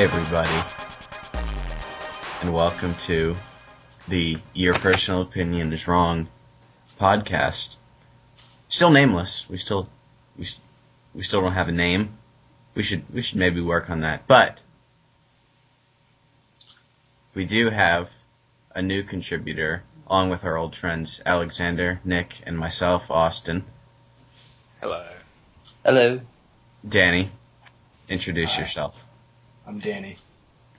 Hi, everybody, and welcome to the Your Personal Opinion is Wrong podcast. Still nameless. We still we, we still don't have a name. We should we should maybe work on that. But we do have a new contributor, along with our old friends Alexander, Nick, and myself, Austin. Hello. Hello. Danny, introduce Hi. yourself. I'm Danny.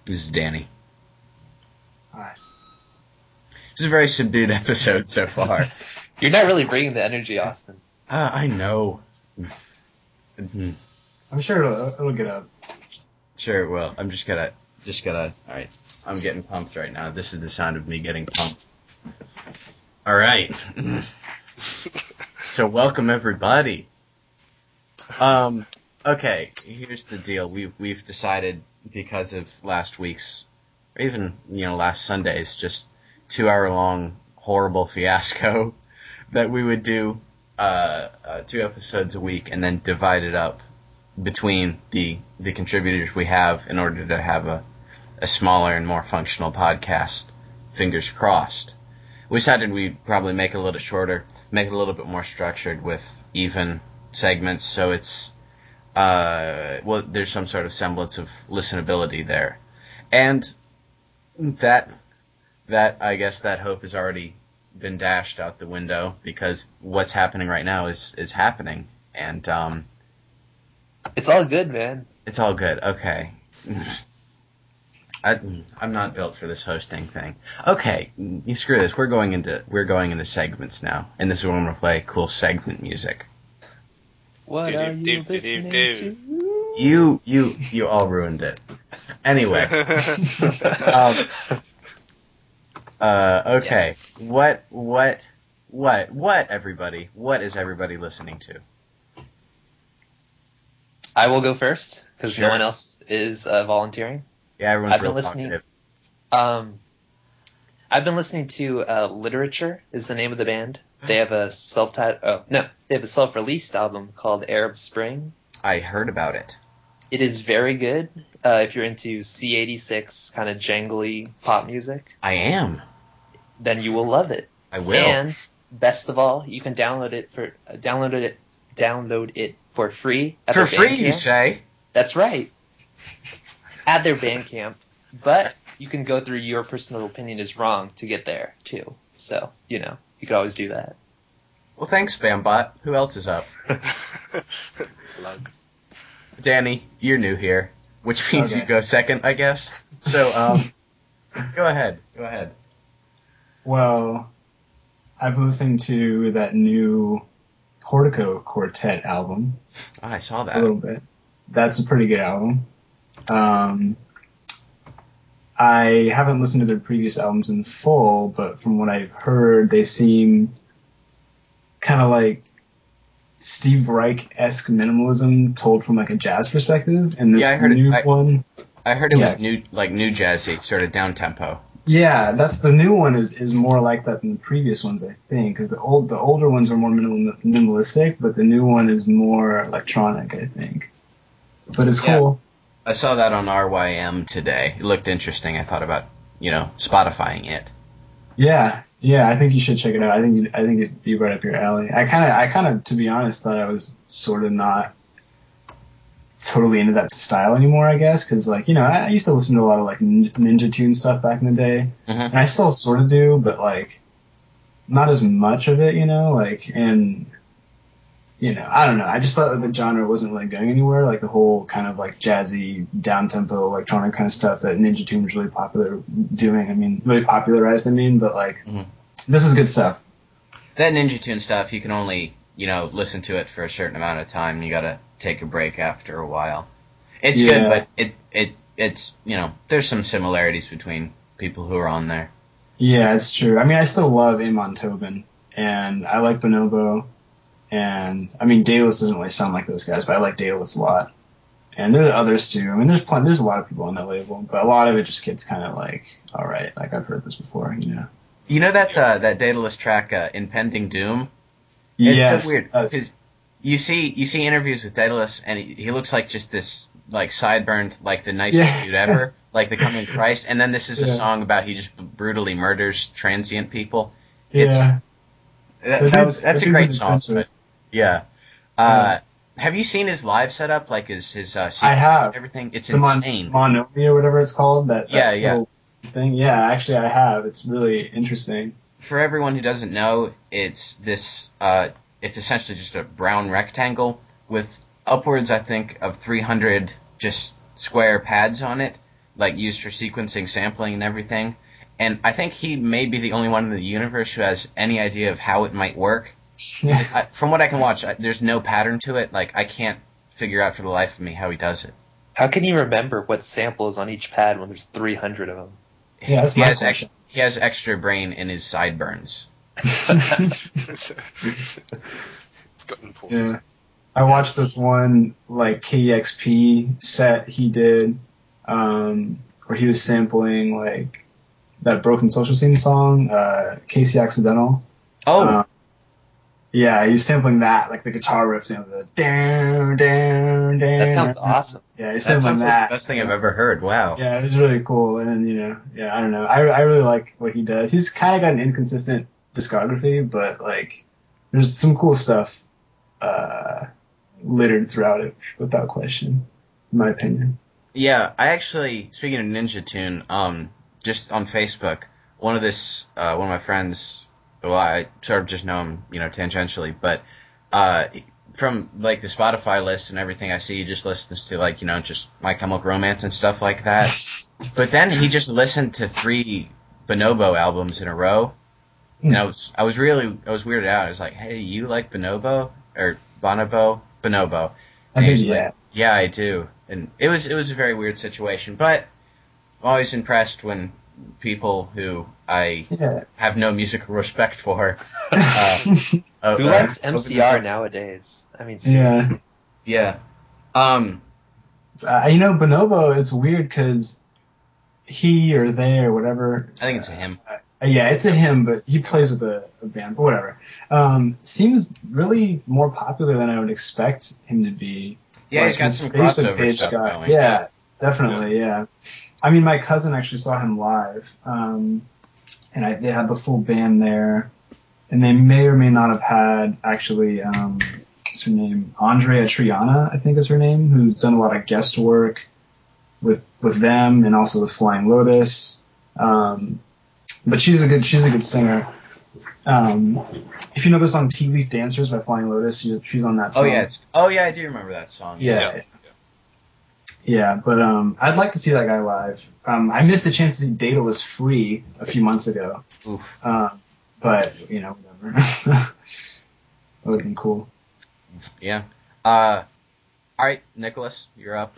This is Danny. Hi. This is a very subdued episode so far. You're not really bringing the energy, Austin. Uh, I know. Mhm. I'm sure it'll, it'll get up. Sure, it will. I'm just gonna, just gonna. All right, I'm getting pumped right now. This is the sound of me getting pumped. All right. so welcome everybody. Um. Okay. Here's the deal. We've we've decided because of last week's, or even you know last Sunday's just two hour long horrible fiasco, that we would do uh, uh, two episodes a week and then divide it up between the the contributors we have in order to have a, a smaller and more functional podcast. Fingers crossed. We decided we'd probably make it a little shorter, make it a little bit more structured with even segments, so it's uh, well, there's some sort of semblance of listenability there, and that that I guess that hope has already been dashed out the window because what's happening right now is is happening, and um, It's all good, man. it's all good. Okay. I, I'm not built for this hosting thing. Okay, you screw this. We're going into we're going into segments now, and this is where I'm gonna play cool segment music. What Do, are do, you do, do, listening do. to? You you you all ruined it. Anyway, um, uh, okay. Yes. What what what what everybody? What is everybody listening to? I will go first because Sure. no one else is uh, volunteering. Yeah, everyone's I've been real listening- talkative. Um, I've been listening to uh, Literature is the name of the band. They have a self titled oh no, they have a self released album called Arab Spring. I heard about it. It is very good uh, if you're into C86 kind of jangly pop music. I am. Then you will love it. I will. And best of all, you can download it for uh, download it download it for free For free, you say? That's right. At their Bandcamp, but you can go through your personal opinion is wrong to get there too. So you know you could always do that. Well, thanks, Spambot. Who else is up? Plug. Danny, you're new here, which means Okay. you go second, I guess. So, um, go ahead. Go ahead. Well, I've listened to that new Portico Quartet album Oh, I saw that. a little bit. That's a pretty good album. Um, I haven't listened to their previous albums in full, but from what I've heard, they seem kind of like Steve Reich esque minimalism told from like a jazz perspective. And this Yeah, I heard it- new I- one, I heard it Yeah. was new, like new jazzy, sort of down tempo. Yeah, that's the new one is, is more like that than the previous ones, I think, because the old the older ones are more minimal, minimalistic, but the new one is more electronic, I think. But it's Yeah. cool. I saw that on RYM today. It looked interesting. I thought about, you know, Spotifying it. Yeah, yeah, I think you should check it out. I think you, I think it'd be right up your alley. I kind of, I kind of, to be honest, thought I was sort of not totally into that style anymore. I guess because like you know I, I used to listen to a lot of like Ninja Tune stuff back in the day, Mhm. and I still sort of do, but like not as much of it, you know, like and. You know, I don't know. I just thought that the genre wasn't really going anywhere. Like the whole kind of like jazzy, down tempo, electronic kind of stuff that Ninja Tune was really popular doing. I mean, really popularized. I mean, but like Mhm. this is good stuff. That Ninja Tune stuff, you can only, you know, listen to it for a certain amount of time. You gotta take a break after a while. It's good, but it, it, it's, you know, there's some similarities between people who are on there. Yeah, it's true. I mean, I still love Amon Tobin, and I like Bonobo, and I mean, Daedalus doesn't really sound like those guys, but I like Daedalus a lot. And there are others too. I mean, there's plenty, there's a lot of people on that label, but a lot of it just gets kind of like, all right, like I've heard this before, you know. You know that uh, that Daedalus track, uh, "Impending Doom." It's yes, so weird. you see you see interviews with Daedalus, and he, he looks like just this like sideburned, like the nicest Yeah. dude ever, like the coming Christ. And then this is a Yeah. song about he just brutally murders transient people. Yeah. It's- That, that was, that's a great song. But yeah. Uh, have you seen his live setup, like his his uh, sequencing have. everything? It's the Mon- insane. Monomi or whatever it's called. That, that Yeah, yeah. Thing. Yeah, actually, I have. It's really interesting. for everyone who doesn't know, it's this. Uh, it's essentially just a brown rectangle with upwards, I think, of 300 just square pads on it, like used for sequencing, sampling, and everything. And I think he may be the only one in the universe who has any idea of how it might work. Yeah. I, from what I can watch, I, there's no pattern to it. Like I can't figure out for the life of me how he does it. How can you remember what sample is on each pad when there's 300 of them? Yeah, he has ex- he has extra brain in his sideburns. Yeah. I watched this one like KEXP set he did, um, where he was sampling like that Broken Social Scene song, uh, KC Accidental. Oh, Uh, yeah, he was sampling that, like the guitar riff, you know, the down, down, down. That sounds awesome. Yeah, he's that sampling sounds like that. the best thing I've ever heard. Wow. Yeah, it was really cool, and you know, yeah, I don't know, I I really like what he does. He's kind of got an inconsistent discography, but like, there's some cool stuff uh, littered throughout it, without question, in my opinion. Yeah, I actually speaking of Ninja Tune, um, just on Facebook, one of this, uh, one of my friends, well, I sort of just know him, you know, tangentially, but uh, from like the Spotify list and everything I see, he just listens to like you know just My Chemical Romance and stuff like that. but then he just listened to three Bonobo albums in a row, and I was I was really I was weirded out. I was like, hey, you like Bonobo or Bonobo? Bonobo. I And he think was yeah, like, yeah, I do. And it was it was a very weird situation, but I'm always impressed when people who I yeah. have no musical respect for. Uh, uh, Who uh, likes open MCR nowadays? I mean, yeah. seriously. Yeah. Um. Uh, you know, Bonobo, it's weird because he or they or whatever. I think it's a him. Uh, yeah, it's a him, but he plays with a, a band, but whatever. Um, seems really more popular than I would expect him to be. Yeah, he's Like, got some Facebook crossover stuff got- going. Yeah, definitely. Yeah. I mean, my cousin actually saw him live, um, and I, they had the full band there, and they may or may not have had actually, um, what's her name? Andreya Triana, I think is her name, who's done a lot of guest work with with them and also with Flying Lotus. Um, but she's a good she's a good singer. Um, if you know the song "Tea Leaf Dancers" by Flying Lotus, she's on that Oh yeah. It's, oh yeah, I do remember that song. Yeah. Yeah. Yeah, but um, I'd like to see that guy live. Um, I missed the chance to see Daedalus free a few months ago. Oof. Um, but you know, whatever. that would have been cool. Yeah. Uh. All right, Nicholas, you're up.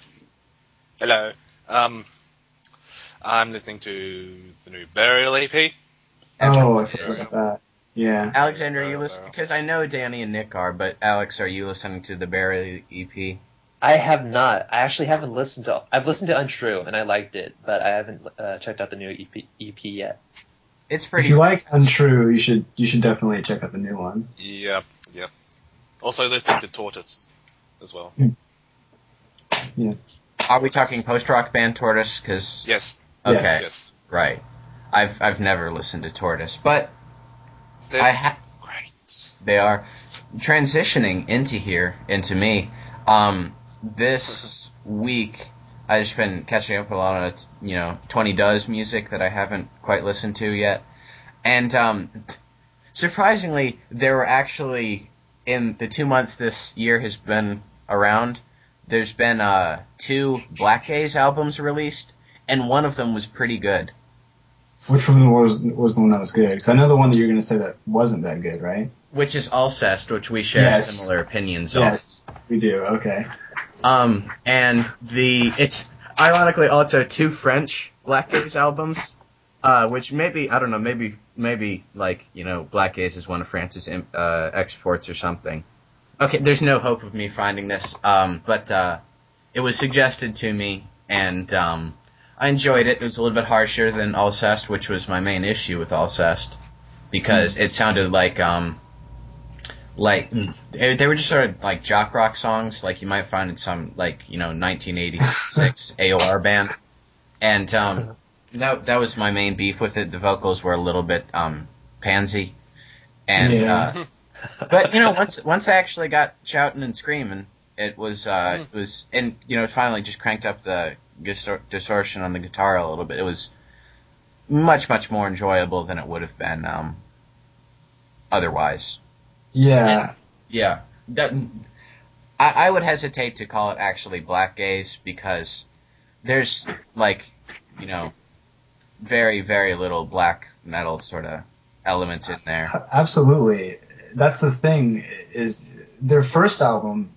Hello. Um, I'm listening to the new Burial EP. Oh, I forgot about that. Yeah. Alexander, are you listening? Because I know Danny and Nick are, but Alex, are you listening to the Barry E EP? I have not. I actually haven't listened to. I've listened to Untrue and I liked it, but I haven't uh, checked out the new EP, EP yet. It's pretty. If pretty. you like Untrue, you should you should definitely check out the new one. Yep, yep. Also listening to Tortoise as well. Yeah. Are we talking post rock band Tortoise? Because Yes, okay, Yes. yes. right. I've I've never listened to Tortoise, but They're I ha- great. they are transitioning into here into me. Um, this week I've just been catching up a lot of you know Twenty Does music that I haven't quite listened to yet, and um, surprisingly there were actually in the two months this year has been around. There's been uh, two Black Gaze albums released, and one of them was pretty good. Which one was was the one that was good? Because I know the one that you're going to say that wasn't that good, right? Which is Alcest, which we share Yes. similar opinions on. Yes, we do. Okay. Um, and the it's ironically also two French Black Gaze albums, uh, which maybe I don't know, maybe maybe like you know Black Gaze is one of France's uh, exports or something. Okay, there's no hope of me finding this, um, but uh, it was suggested to me, and um, I enjoyed it. It was a little bit harsher than Alcest, which was my main issue with Alcest, because it sounded like um, like they, they were just sort of like jock rock songs, like you might find in some like you know 1986 AOR band, and um, that that was my main beef with it. The vocals were a little bit um, pansy, and Yeah. uh, but you know once once I actually got shouting and screaming, it was uh, it was and you know finally just cranked up the distor- distortion on the guitar a little bit. It was much much more enjoyable than it would have been um, otherwise. Yeah. Yeah, that, I, I would hesitate to call it actually black gaze because there's like you know very very little black metal sort of elements in there. Absolutely. That's the thing is their first album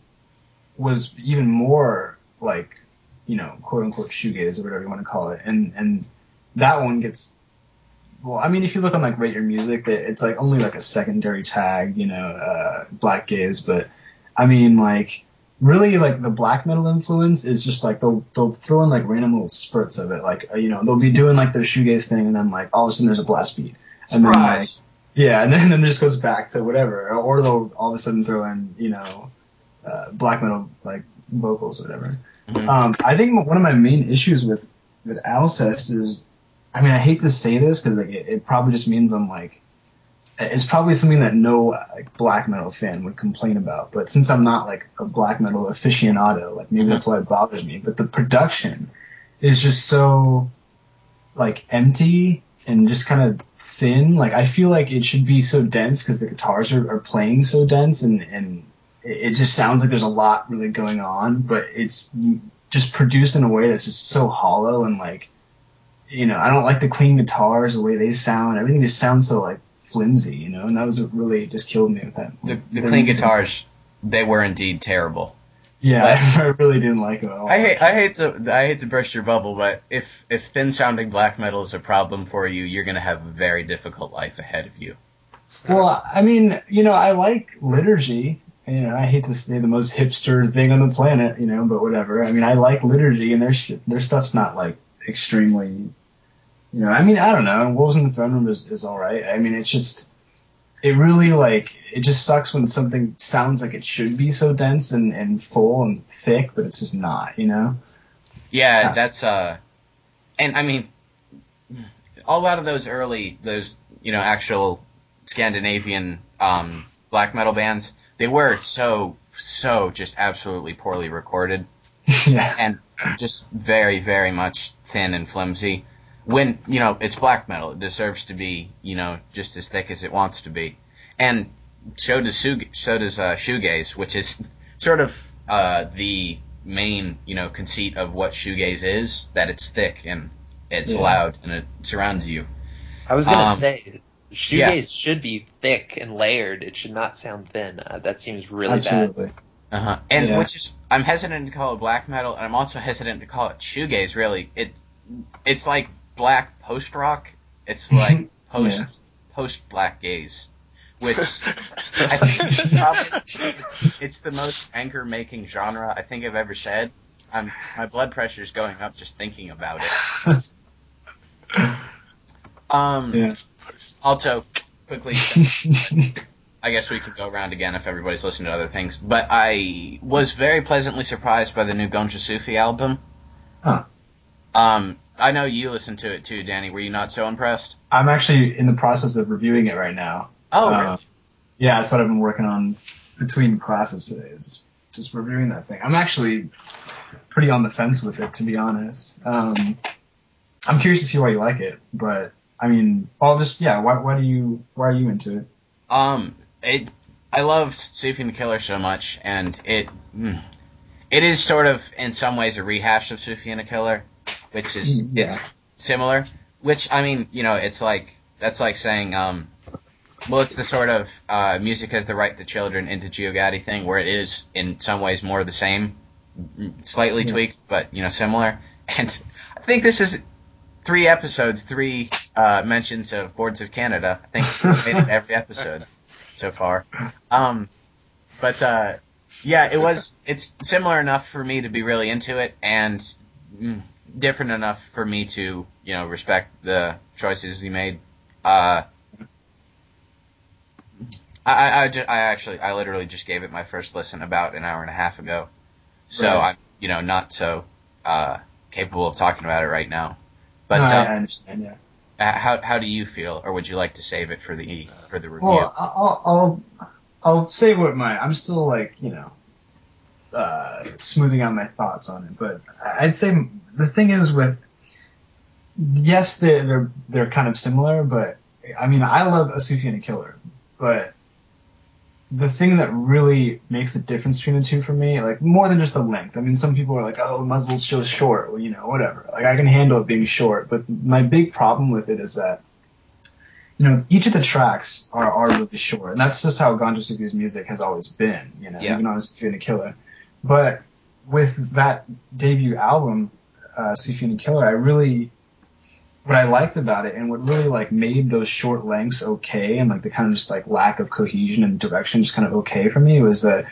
was even more like, you know, quote unquote shoegaze or whatever you want to call it. And and that one gets well, I mean, if you look on like Rate Your Music, it's like only like a secondary tag, you know, uh, black gaze. But I mean, like really, like the black metal influence is just like they'll they'll throw in like random little spurts of it. Like uh, you know, they'll be doing like their shoegaze thing, and then like all of a sudden there's a blast beat, and then like Surprise! yeah, and then, then it just goes back to whatever, or they'll all of a sudden throw in, you know, uh, black metal like vocals or whatever. Mhm. Um, I think one of my main issues with with Alcest is, I mean, I hate to say this because like it, it probably just means I'm like, it's probably something that no like black metal fan would complain about. But since I'm not like a black metal aficionado, like maybe that's why it bothers me. But the production is just so like empty and just kind of thin. Like I feel like it should be so dense because the guitars are, are playing so dense and and it, it just sounds like there's a lot really going on, but it's just produced in a way that's just so hollow and like you know I don't like the clean guitars, the way they sound. Everything just sounds so like flimsy, you know. And that was what really just killed me with that. The, with the clean music. guitars, they were indeed terrible. Yeah, I really didn't like it at all. I hate I hate to I hate to burst your bubble, but if if thin sounding black metal is a problem for you, you're gonna have a very difficult life ahead of you. Well, I mean, you know, I like liturgy. You know, I hate to say the most hipster thing on the planet, you know, but whatever. I mean, I like liturgy, and their sh- their stuff's not like extremely, you know. I mean, I don't know. Wolves in the Throne Room is, is all right. I mean, it's just, it really like it just sucks when something sounds like it should be so dense and and full and thick, but it's just not, you know. Yeah, Yeah. that's uh, and I mean, a lot of those early those you know actual Scandinavian um black metal bands, they were so so just absolutely poorly recorded. yeah. and just very, very much thin and flimsy. When you know it's black metal, it deserves to be you know just as thick as it wants to be, and so does shoe- so does uh, shoegaze, which is sort of uh, the main you know conceit of what shoegaze is that it's thick and it's Yeah. loud and it surrounds you. I was gonna Um, say, shoegaze yes. should be thick and layered. It should not sound thin. Uh, that seems really bad. Uh-huh. And Yeah. which is I'm hesitant to call it black metal, and I'm also hesitant to call it shoegaze. Really, it it's like black post rock. It's like post Yeah. post black gaze, which I think is probably it's, it's the most anger making genre I think I've ever said. I'm my blood pressure is going up just thinking about it. Um. Yeah. Also, quickly, I guess we could go around again if everybody's listening to other things. But I was very pleasantly surprised by the new Gonjasufi album. Huh. Um, I know you listened to it too, Danny. Were you not so impressed? I'm actually in the process of reviewing it right now. Oh, Uh, really? Yeah, that's what I've been working on between classes today. Is just reviewing that thing. I'm actually pretty on the fence with it, to be honest. Um, I'm curious to see why you like it, but I mean, I'll just yeah. Why, why do you why are you into it? Um, it. I loved Sufi the Killer so much, and it. mm, it is sort of in some ways a rehash of Sufi the Killer, which is Mm, yeah. it's similar. Which I mean, you know, it's like that's like saying, um, well, it's the sort of uh, music has the right to children into Geogaddi thing, where it is in some ways more the same, mm, slightly Yeah. tweaked, but you know, similar. And I think this is three episodes, three uh, mentions of Boards of Canada. I think we've made it every episode so far. Um, but uh, yeah, it was. It's similar enough for me to be really into it, and mm, different enough for me to you know respect the choices he made. Uh, I, I, I, ju- I actually, I literally just gave it my first listen about an hour and a half ago. So Right. I'm, you know, not so, uh, capable of talking about it right now. But, No, um, I understand. Yeah. Uh, how, how do you feel, or would you like to save it for the, for the review? Well, I'll, I'll I'll say what my I'm still like you know uh, smoothing out my thoughts on it, but I'd say the thing is with yes they're they're they're kind of similar, but I mean I love a Sufi and a Killer, but the thing that really makes the difference between the two for me, like more than just the length. I mean, some people are like, "Oh, muzzle's so short," well, you know, whatever. Like I can handle it being short, but my big problem with it is that you know, each of the tracks are, are really short, and that's just how Gonjasufi's music has always been, you know, Yeah. even on Sufi and the Killer. But with that debut album, uh, Sufi and the Killer, I really, what I liked about it, and what really like made those short lengths okay, and like the kind of just like lack of cohesion and direction just kind of okay for me, was that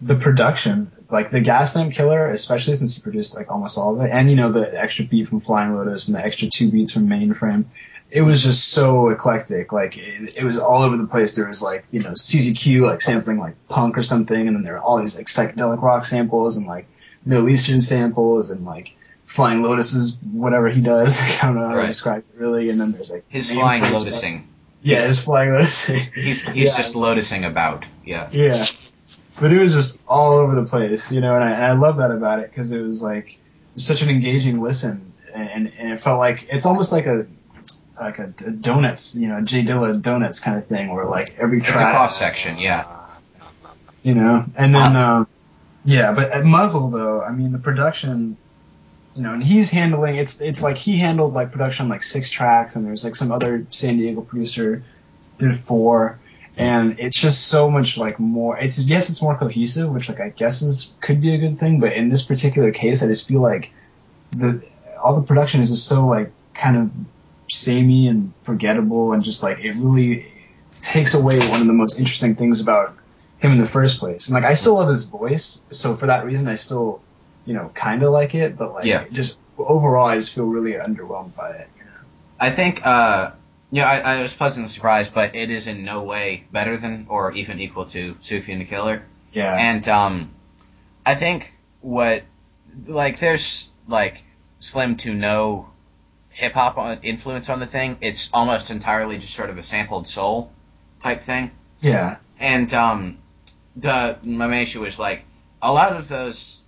the production, like the Gaslamp Killer, especially since he produced like almost all of it, and you know the extra beat from Flying Lotus and the extra two beats from Mainframe, it was just so eclectic. Like it, it was all over the place. There was like you know CZQ like sampling like punk or something, and then there were all these like psychedelic rock samples and like Middle Eastern samples and like Flying lotuses, whatever he does. I don't know how Right. to describe it really. And then there's like His flying stuff. lotusing. Yeah, his flying lotusing. He's, he's Yeah. just lotusing about. Yeah. Yeah. But it was just all over the place, you know, and I, and I love that about it because it was like such an engaging listen, and, and it felt like it's almost like a like a, a donuts, you know, J Dilla donuts kind of thing, where like every It's a track, cross section, yeah. you know, and then um, yeah, but at Muzzle though, I mean the production, you know, and he's handling it's it's like he handled like production on like six tracks, and there's like some other San Diego producer did four, and it's just so much like more. It's yes, it's more cohesive, which like I guess is could be a good thing, but in this particular case, I just feel like the all the production is just so like kind of samey and forgettable, and just like it really takes away one of the most interesting things about him in the first place. And like I still love his voice, so for that reason, I still you know kind of like it, but like Yeah. just overall, I just feel really underwhelmed by it. You know? I think, uh, yeah, I, I was pleasantly surprised, but it is in no way better than or even equal to Sufi and the Killer. Yeah. And um, I think what like there's like slim to no hip hop influence on the thing. It's almost entirely just sort of a sampled soul type thing. yeah. And um, the my main issue was like a lot of those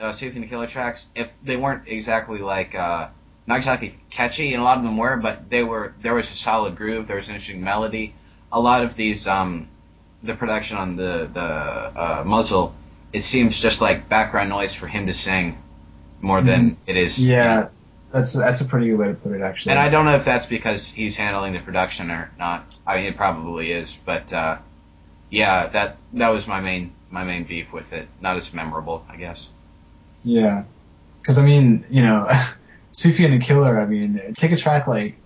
uh, and the Killer tracks, if they weren't exactly like uh, not exactly catchy, and a lot of them were, but they were there was a solid groove, there was an interesting melody. A lot of these um, the production on the the uh, muzzle, it seems just like background noise for him to sing more than it is. you know. Yeah, that's that's a pretty good way to put it, actually. And I don't know if that's because he's handling the production or not. I mean, it probably is, but uh, yeah, that that was my main my main beef with it. Not as memorable, I guess. Yeah, because I mean, you know, Sufi and the Killer. I mean, take a track like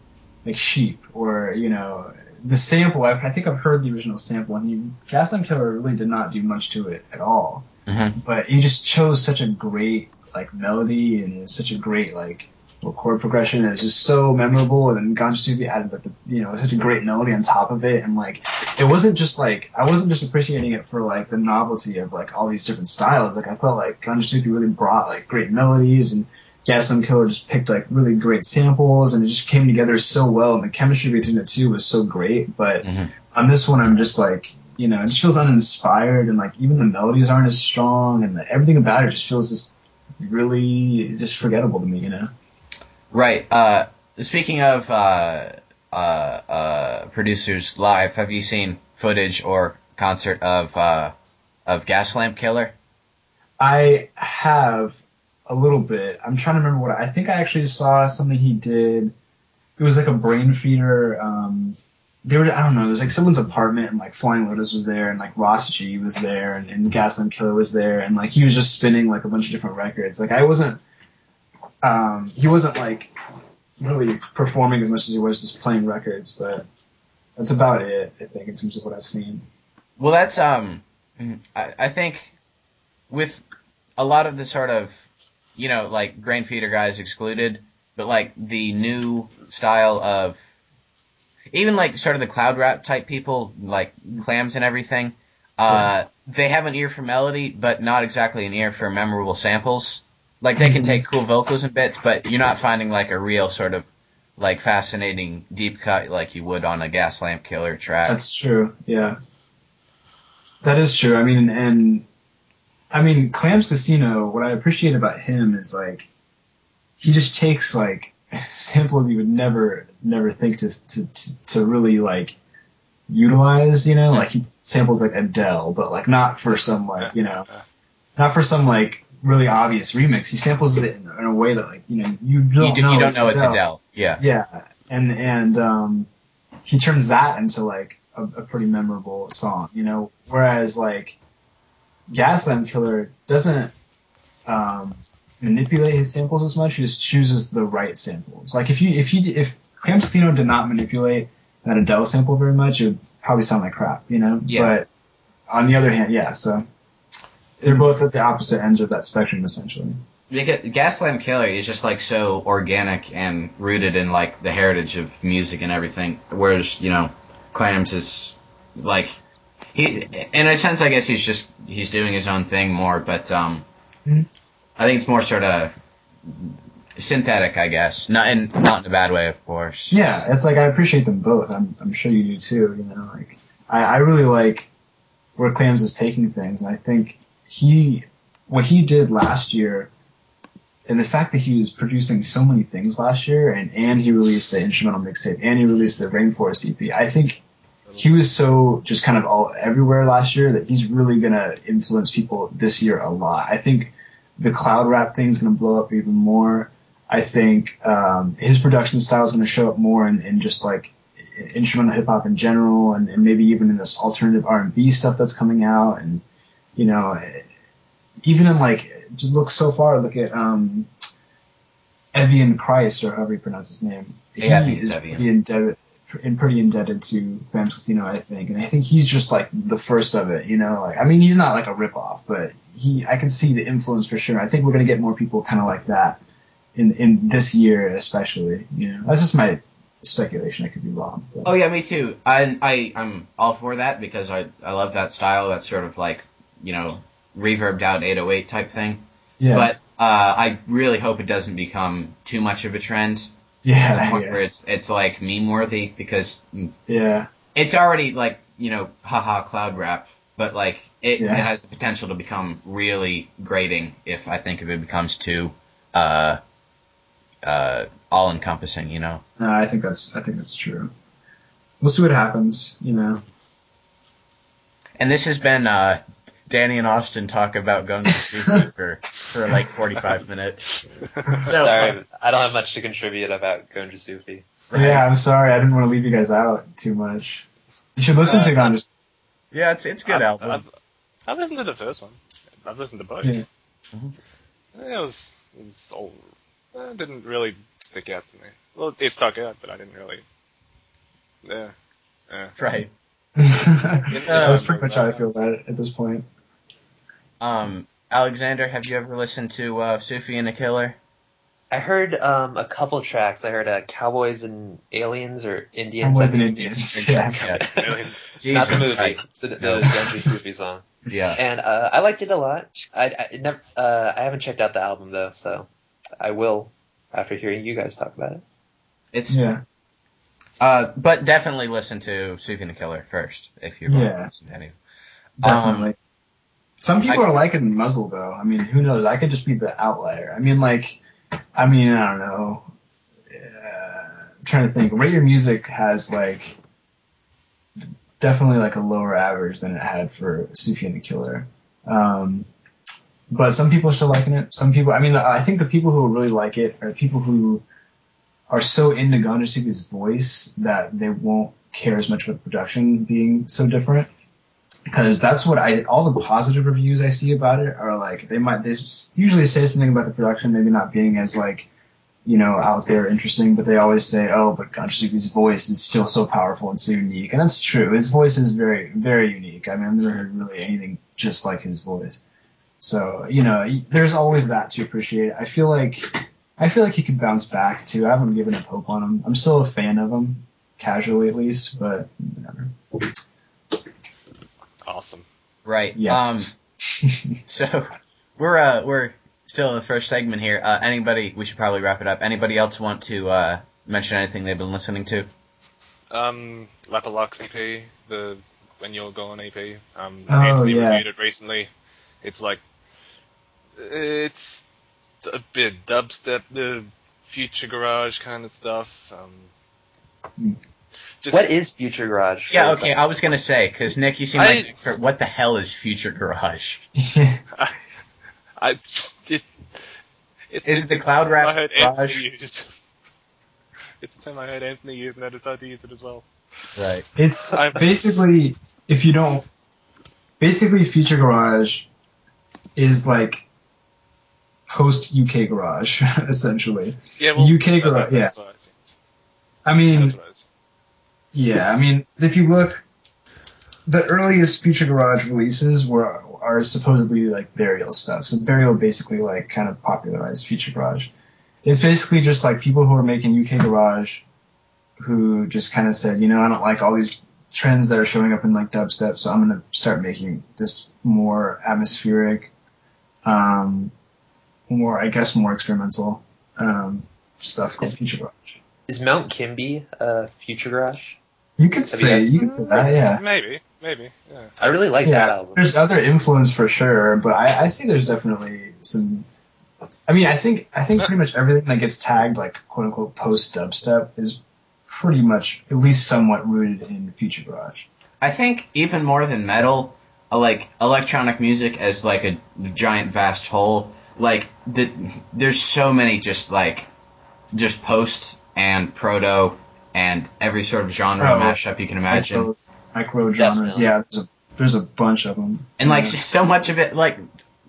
like Sheep, or you know, the sample. I've, I think I've heard the original sample, and you, Gaslamp Killer really did not do much to it at all. Mm-hmm. But he just chose such a great like melody, and such a great like chord progression. It was just so memorable, and then Gonjasufi added like the you know such a great melody on top of it, and like it wasn't just like I wasn't just appreciating it for like the novelty of like all these different styles. Like I felt like Gonjasufi really brought like great melodies, and Gaslamp Killer just picked like really great samples, and it just came together so well. And the chemistry between the two was so great. But Mhm. on this one, I'm just like you know it just feels uninspired, and like even the melodies aren't as strong, and the, everything about it just feels just really just forgettable to me. You know. Right. Uh, speaking of uh, uh, uh, producers live, have you seen footage or concert of uh, of Gaslamp Killer? I have a little bit. I'm trying to remember what I, think I actually saw something he did. It was like a Brainfeeder. Um, they were I don't know. It was like someone's apartment and like Flying Lotus was there and like Ross G was there and, and Gaslamp Killer was there and like he was just spinning like a bunch of different records. Like I wasn't. Um, he wasn't like really performing as much as he was just playing records, but that's about it. I think in terms of what I've seen. Well, that's um, I, I think with a lot of the sort of, you know, like Brainfeeder guys excluded, but like the new style of even like sort of the cloud rap type people, like clams and everything, uh, they have an ear for melody, but not exactly an ear for memorable samples. Like they can mm-hmm. take cool vocals and bits, but you're not finding like a real sort of like fascinating deep cut like you would on a Gaslamp Killer track. That's true. Yeah. That is true. I mean, and I mean, Clams Casino. What I appreciate about him is like he just takes like samples you would never, never think to to to really like utilize. You know, hmm. like he samples like Adele, but like not for some like you know, not for some like really obvious remix. He samples it in, in a way that like you know you don't you, do, know you don't it's know it's Adele. Adele. Yeah. Yeah, and and um, he turns that into like a, a pretty memorable song, you know. Whereas like Gaslamp Killer doesn't um, manipulate his samples as much. He just chooses the right samples. Like if you if you if Clams did not manipulate that Adele sample very much, it would probably sound like crap, you know. Yeah. But on the other hand, yeah. So they're both at the opposite ends of that spectrum, essentially. Because Gaslamp Killer is just like so organic and rooted in like the heritage of music and everything, whereas you know, Clams is like he in a sense I guess he's just he's doing his own thing more, but um, Mhm. I think it's more sort of synthetic, I guess, not in not in a bad way, of course. Yeah, it's like I appreciate them both. I'm I'm sure you do too. You know, like I, I really like where Clams is taking things, and I think he what he did last year, and the fact that he was producing so many things last year, and and he released the instrumental mixtape, and he released the Rainforest EP. I think he was so just kind of all everywhere last year that he's really gonna influence people this year a lot. I think the cloud rap thing is gonna blow up even more. I think um, his production style is going to show up more in, in just like instrumental hip hop in general, and, and maybe even in this alternative R and B stuff that's coming out, and you know, even in like just look so far, look at um, Evian Christ or however you pronounce his name. Yeah, I think it's is Evian. pretty indebted, and pretty indebted to Clams Casino, I think, and I think he's just like the first of it. You know, like I mean, he's not like a ripoff, but he I can see the influence for sure. I think we're gonna get more people kind of like that in in this year especially. You know, that's just my speculation. I could be wrong. But. Oh yeah, me too. I I I'm all for that because I I love that style. That sort of like you know reverbed out 808 type thing. yeah, But uh, I really hope it doesn't become too much of a trend Yeah. to the point yeah, where it's it's like meme worthy because yeah, it's already like you know haha cloud rap, but like it, Yeah. it has the potential to become really grating if I think if it becomes too uh uh all encompassing. You know. No, I think that's I think that's true. We'll see what happens. You know. And this has been uh, Danny and Austin talk about Gonjasufi for for like 45 minutes. So, Sorry, I don't have much to contribute about Gonjasufi. Right. Yeah, I'm sorry. I didn't want to leave you guys out too much. You should listen Uh, to Ganja. Yeah, it's it's a good I've, album. I've, I've listened to the first one. I've listened to both. Yeah. Mhm. It was, it was all, it didn't really stick out to me. Well, it stuck out, but I didn't really. Yeah. Yeah. Right. that's pretty much how I feel about it at this point. Um, Alexander, have you ever listened to uh, Sufi and the Killer? I heard um, a couple tracks. I heard uh, Cowboys and Aliens or Indians. Cowboys I and think. Indians. Yeah. Yeah. Not the movie, the, the No. Gonjasufi song. Yeah. And uh, I liked it a lot. I, I it never, uh, I haven't checked out the album though, so I will after hearing you guys talk about it. It's Yeah. uh, but definitely listen to Sufi and the Killer first if you're going to Yeah. listen to any. Definitely. Um, Some people I- are liking Muzzle though. I mean, who knows? I could just be the outlier. I mean, like, I mean, I don't know. Uh, I'm trying to think. Your Music has like definitely like a lower average than it had for Sufi and the Killer. Um, but some people are still liking it. Some people, I mean, I think the people who really like it are people who are so into Gonjasufi's voice that they won't care as much about the production being so different because that's what I all the positive reviews I see about it are like they might they usually say something about the production maybe not being as like you know out there interesting but they always say oh but Gonjasufi's voice is still so powerful and so unique. And that's true. His voice is very very unique. I mean I've never heard really anything just like his voice. So you know there's always that to appreciate. I feel like I feel like he could bounce back too. I haven't given up hope on him. I'm still a fan of him casually at least, but. Awesome. Right. Yes. Um, so we're uh we're still in the first segment here. Uh, anybody? We should probably wrap it up. Anybody else want to uh, mention anything they've been listening to? Um, Lapalux EP, the When You're Gone EP. Um, Oh, Anthony yeah. reviewed it recently. It's like, it's a bit dubstep, the future garage kind of stuff. Um, Hmm. Just, What is Future Garage? Yeah. Okay. I was gonna say because Nick, you seem I- like expert. What the hell is Future Garage? I, it's, it's, it's, Is it the a cloud term I heard garage? Anthony used. It's a term I heard Anthony use, and I decided to use it as well. Right. It's I'm- basically if you don't basically Future Garage is like post UK Garage essentially. Yeah, well, UK garage, that's what I see. I mean, That's what I see. Yeah, I mean if you look, the earliest Future Garage releases were are supposedly like burial stuff. So burial basically like kind of popularized Future Garage. It's basically just like people who are making UK Garage who just kind of said, you know, I don't like all these trends that are showing up in like dubstep, so I'm gonna start making this more atmospheric, um, more I guess more experimental um, stuff called Is- Future Garage. Is Mount Kimbie a Future Garage? You could you say guys- you could say that, yeah. Maybe, maybe, yeah. I really like that album. there's other influence for sure, but I, I see there's definitely some. I mean, I think I think pretty much everything that gets tagged like quote unquote post dubstep is pretty much at least somewhat rooted in Future Garage. I think even more than metal, uh, like electronic music as like a giant vast whole, like the, there's so many just like just post and proto and every sort of genre Oh, mashup you can imagine. Micro, micro genres, Definitely. yeah. There's a there's a bunch of them, and like Yeah. so much of it like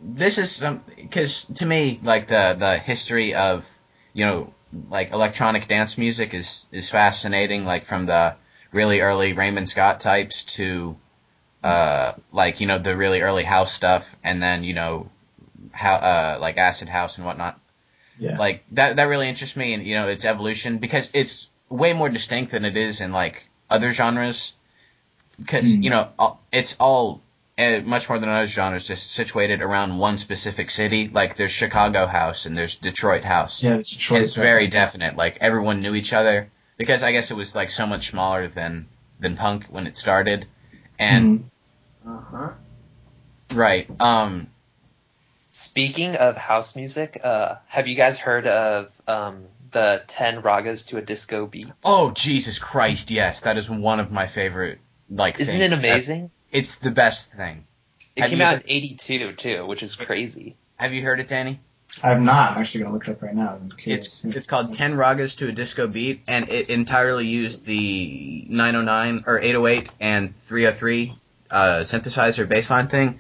this is some because to me like the the history of you know like electronic dance music is is fascinating like from the really early Raymond Scott types to uh like you know the really early house stuff and then you know how uh like acid house and whatnot yeah. like that that really interests me and you know its evolution because it's way more distinct than it is in like other genres because Hmm. you know it's all uh, much more than other genres just situated around one specific city like there's chicago house and there's detroit house yeah, it's, Detroit it's stuff. very definite like everyone knew each other because i guess it was like so much smaller than than punk when it started and Mhm. uh-huh. right um Speaking of house music, uh, have you guys heard of um, the 10 ragas to a disco beat? oh jesus christ yes that is one of my favorite like Isn't things. it amazing? it's the best thing It Have came out heard- in 82 too, which is crazy. have you heard it danny I'm not. I'm actually gonna look it up right now. It's it's called Ten Ragas to a Disco Beat, and it entirely used the 909 or 808 and 303 uh, synthesizer bassline thing,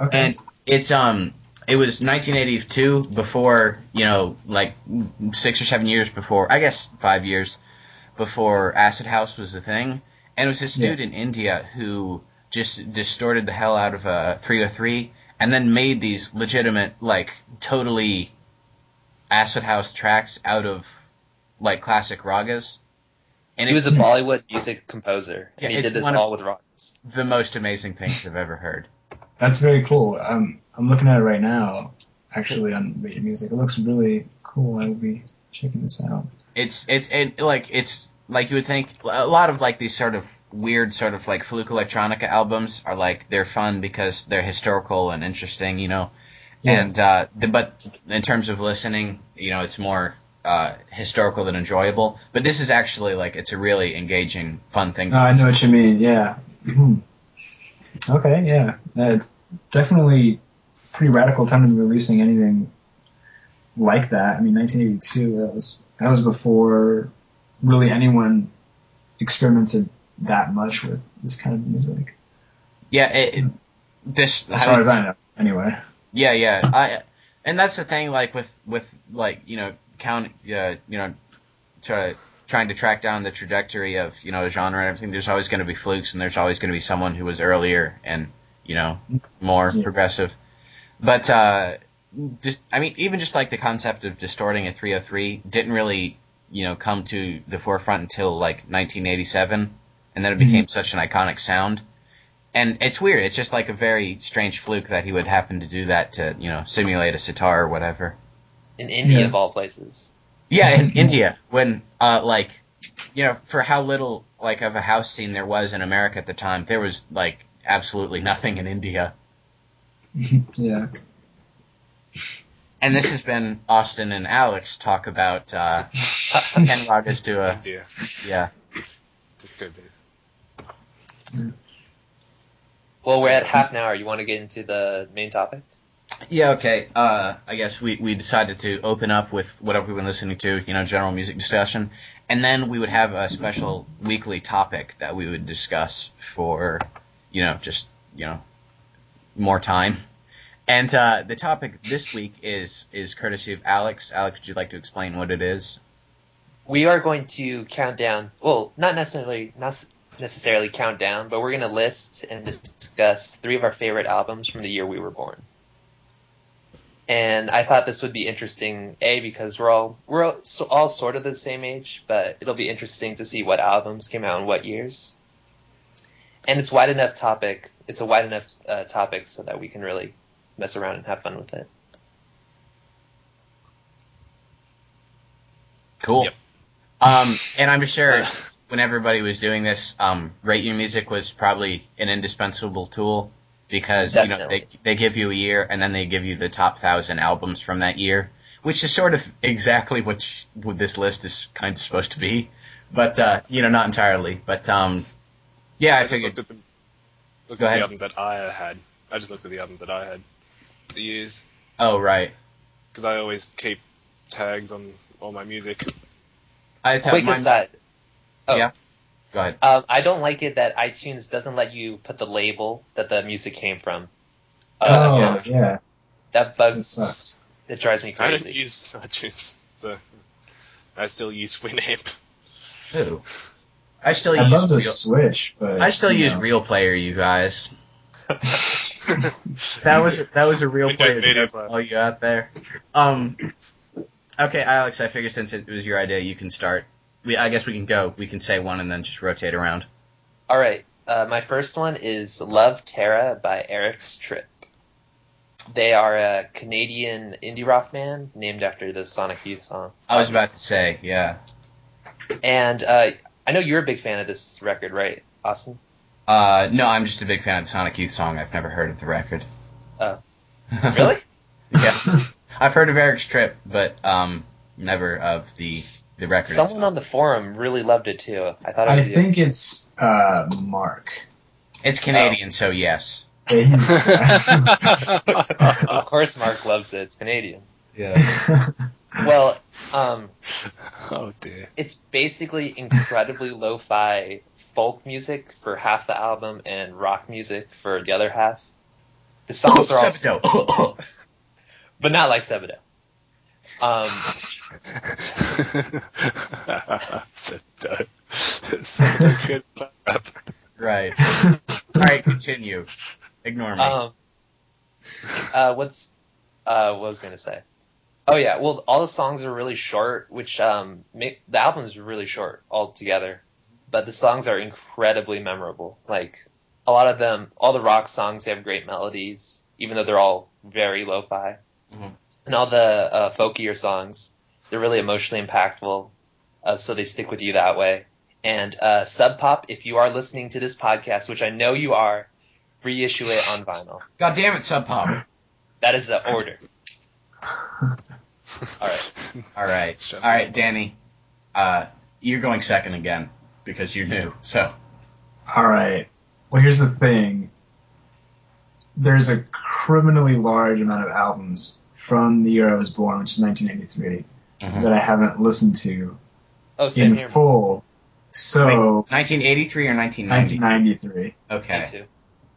okay. and it's um it was 1982 before you know like six or seven years before I guess five years before Acid House was a thing, and it was this Yeah. dude in India who just distorted the hell out of uh, a 303 and then made these legitimate like totally acid house tracks out of like classic ragas. And He was a Bollywood music composer, Yeah, he did this all with ragas. the most amazing things I've ever heard. That's very cool. I'm I'm looking at it right now, actually on Radio Music. It looks really cool. I will be checking this out. It's it's it like it's like you would think a lot of like these sort of weird sort of like fluke electronica albums are like they're fun because they're historical and interesting, you know. Yeah. And uh the, but in terms of listening, you know, it's more uh historical than enjoyable. But this is actually like it's a really engaging, fun thing. to No, I know what you mean. Yeah. Okay. Yeah. Uh, It's definitely pretty radical time to be releasing anything like that. I mean, 1982. That was that was before really anyone experimented that much with this kind of music, Yeah, it, it- this as far as I know. Anyway. Yeah, yeah. I and that's the thing, like with with like you know count, uh, you know, try trying to track down the trajectory of you know a genre and everything. There's always going to be flukes, and there's always going to be someone who was earlier and you know more Yeah. progressive. But uh, just I mean, even just like the concept of distorting a 303 didn't really you know, come to the forefront until like 1987, and then it Mhm. became such an iconic sound. And it's weird. It's just like a very strange fluke that he would happen to do that to, you know, simulate a sitar or whatever. In India, Yeah. of all places. Yeah, in India, when uh, like, you know, for how little like of a house scene there was in America at the time, there was like absolutely nothing in India. yeah. And this has been Austin and Alex talk about uh, Ken Ragas to a India. yeah. Disco bit. Well, we're at half an hour. You want to get into the main topic? Yeah, okay. Uh, I guess we, we decided to open up with whatever we've been listening to, you know, general music discussion. And then we would have a special weekly topic that we would discuss for, you know, just, you know, more time. And uh, the topic this week is is courtesy of Alex. Alex, would you like to explain what it is? We are going to count down. Well, not necessarily not necessarily count down, but we're going to list and discuss three of our favorite albums from the year we were born. And I thought this would be interesting, a because we're all we're all, so, all sort of the same age, but it'll be interesting to see what albums came out in what years. And it's wide enough topic. It's a wide enough uh, topic so that we can really mess around and have fun with it. Cool. Yep. Um, and I'm sure when everybody was doing this, um, Rate Your Music was probably an indispensable tool because you know they they give you a year and then they give you the top thousand albums from that year, which is sort of exactly what, sh- what this list is kind of supposed to be, but uh, you know not entirely. But um, yeah, I, I just figured. looked at the looked Go at ahead. the albums that I had. I just looked at the albums that I had. The years, Oh right, because I always keep tags on all my music. I thought Quick mine- aside. Oh. Yeah. Go ahead. Um, I don't like it that iTunes doesn't let you put the label that the music came from. Uh, oh, yeah. yeah. That That bugs. sucks. It drives me crazy. I don't use iTunes, so I still use Winamp. Ooh. I still I'd use love to real, switch, but I still use know. Real Player, you guys. That was that was a real Windows player Media joke for Player. all you out there. Um, okay, Alex, I figure since it was your idea, you can start. We, I guess we can go. We can say one and then just rotate around. All right. Uh, my first one is Love Tara by Eric's Trip. They are a Canadian indie rock band named after the Sonic Youth song. I was about to say, yeah. And uh, I know you're a big fan of this record, right, Austin? Uh, no, I'm just a big fan of the Sonic Youth song. I've never heard of the record. Oh. Really? yeah, I've heard of Eric's Trip, but um, never of the the record. Someone itself. on the forum really loved it too. I thought it I was think it's uh, Mark. It's Canadian, so yes. Of course Mark loves it. It's Canadian. Yeah. Well, um, oh dear. it's basically incredibly lo-fi folk music for half the album and rock music for the other half. The songs are all, Septo. but not like Sebadoh. Um, so dope. So good rap. right. All right, continue. Ignore me. um, uh, what's uh, what was I gonna say? Oh yeah, well, all the songs are really short, which um, make, the album is really short altogether, but the songs are incredibly memorable. Like a lot of them, all the rock songs, they have great melodies, even though they're all very lo-fi. Mhm. And all the uh, folkier songs, they're really emotionally impactful, uh, so they stick with you that way. And uh, Sub Pop, if you are listening to this podcast, which I know you are, reissue it on vinyl. God damn it, Sub Pop. That is the order. all right. All right. All right. Danny. Uh, you're going second again because you're new. So, All right. Well, here's the thing. There's a criminally large amount of albums from the year I was born, which is 1983, Mhm. that I haven't listened to Oh, in here. full. So, 1983 or 1990? 1993. Okay. too.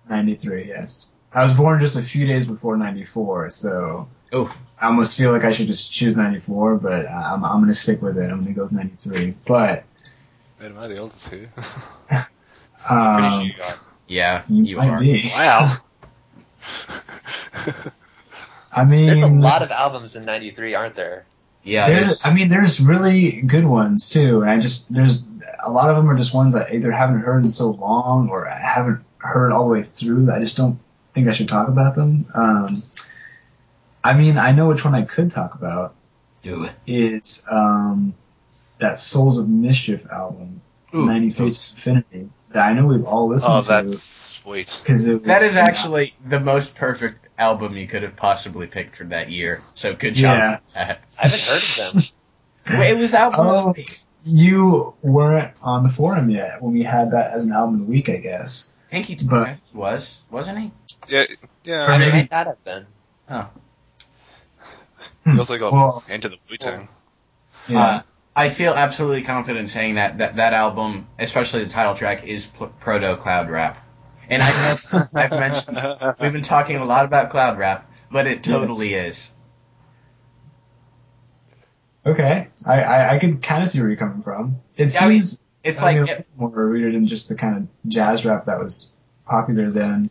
93, yes. I was born just a few days before 94, so Oof. I almost feel like I should just choose 94, but I'm, I'm going to stick with it. I'm going to go with 93. But, Wait, am I the oldest here? Pretty um, sure you are. Yeah, you, you might are. be. wow. I mean, There's a lot of albums in '93, aren't there? Yeah, there's, there's, I mean, there's really good ones too, and I just there's a lot of them are just ones that either haven't heard in so long or I haven't heard all the way through. I just don't think I should talk about them. Um, I mean, I know which one I could talk about. do it. Is um, that Souls of Mischief album, Ooh, '93 Infinity. That I know we've all listened Oh, to that's sweet. because That is actually the most perfect album you could have possibly picked for that year. So good job. Yeah. that. I haven't heard of them. Wait, it was album of Oh. you weren't on the forum yet when we had that as an album of the week, I guess. I think he But- was, wasn't he? Yeah, yeah. I maybe- might not have been. You also got Well, into the Wu Tang. yeah. Uh, I feel absolutely confident saying that, that that album, especially the title track, is p- proto cloud rap. And I know I've mentioned we've been talking a lot about cloud rap, but it totally is. Okay, I, I, I could kind of see where you're coming from. It Yeah, I mean, seems It's I like, mean, it- more rooted in just the kind of jazz rap that was popular then.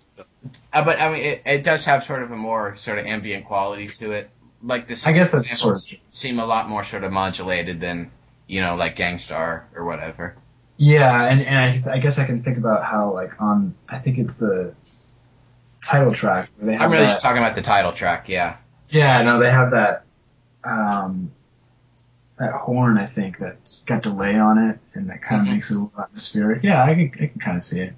uh, but I mean, it, it does have sort of a more sort of ambient quality to it. Like this, I guess that's sort of seem a lot more sort of modulated than you know, like Gang Starr or whatever. Yeah, and, and I, I guess I can think about how like on I think it's the title track where they have I'm really that, just talking about the title track. Yeah, yeah no they have that um that horn I think that's got delay on it and that kind of Mhm. makes it a little atmospheric. Yeah, I can I can kind of see it.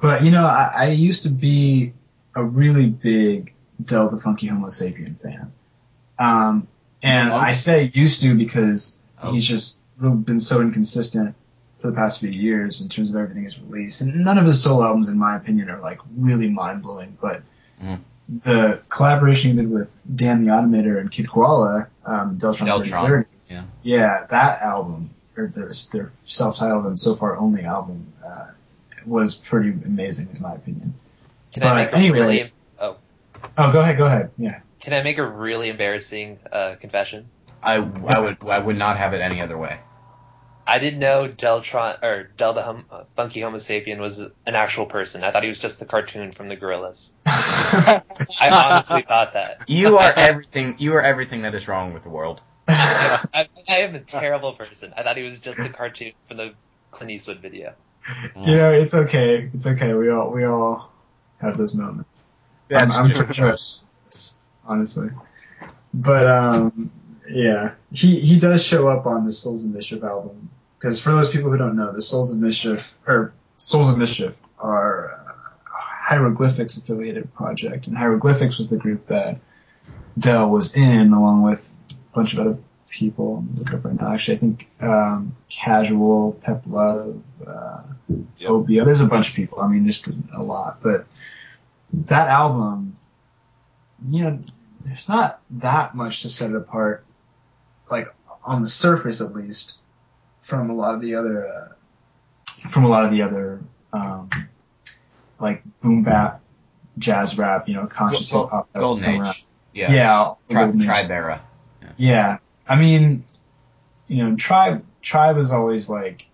But you know, I, I used to be a really big Del the Funky Homo Sapien fan. Um, and Oh. I say used to because Oh. he's just been so inconsistent for the past few years in terms of everything he's released. And none of his solo albums, in my opinion, are like really mind blowing. But Mhm. the collaboration he did with Dan the Automator and Kid Koala, um, Deltron, Deltron, 3030, yeah. yeah, that album, or their, their self-titled and so far only album, uh, was pretty amazing in my opinion. Can But I make a anyway- really Oh, go ahead, go ahead. Yeah. Can I make a really embarrassing uh, confession? I, I would I would not have it any other way. I didn't know Deltron or Del the hum, uh, Funky Homo Sapien was an actual person. I thought he was just the cartoon from the Gorillaz. I honestly thought that. You are everything. You are everything that is wrong with the world. I, I am a terrible person. I thought he was just the cartoon from the Clint Eastwood video. you know, it's okay. It's okay. We all we all have those moments. That's I'm just for sure. honestly. But um, yeah, he he does show up on the Souls of Mischief album because for those people who don't know, the Souls of Mischief or Souls of Mischief are a Hieroglyphics affiliated project, and Hieroglyphics was the group that Del was in along with a bunch of other people. I'm up right now. Actually, I think um, Casual, Pep Love, uh, Yep. Opio. There's a bunch of people. I mean, just a, a lot. But that album, you know, there's not that much to set it apart, like on the surface at least, from a lot of the other, uh, from a lot of the other, um, like boom bap, jazz rap, you know, conscious Gol- hip hop. that Golden come Age. around. Yeah. Yeah, Tri- Golden Age. Tribe era. Yeah, I mean, you know, tribe tribe is always like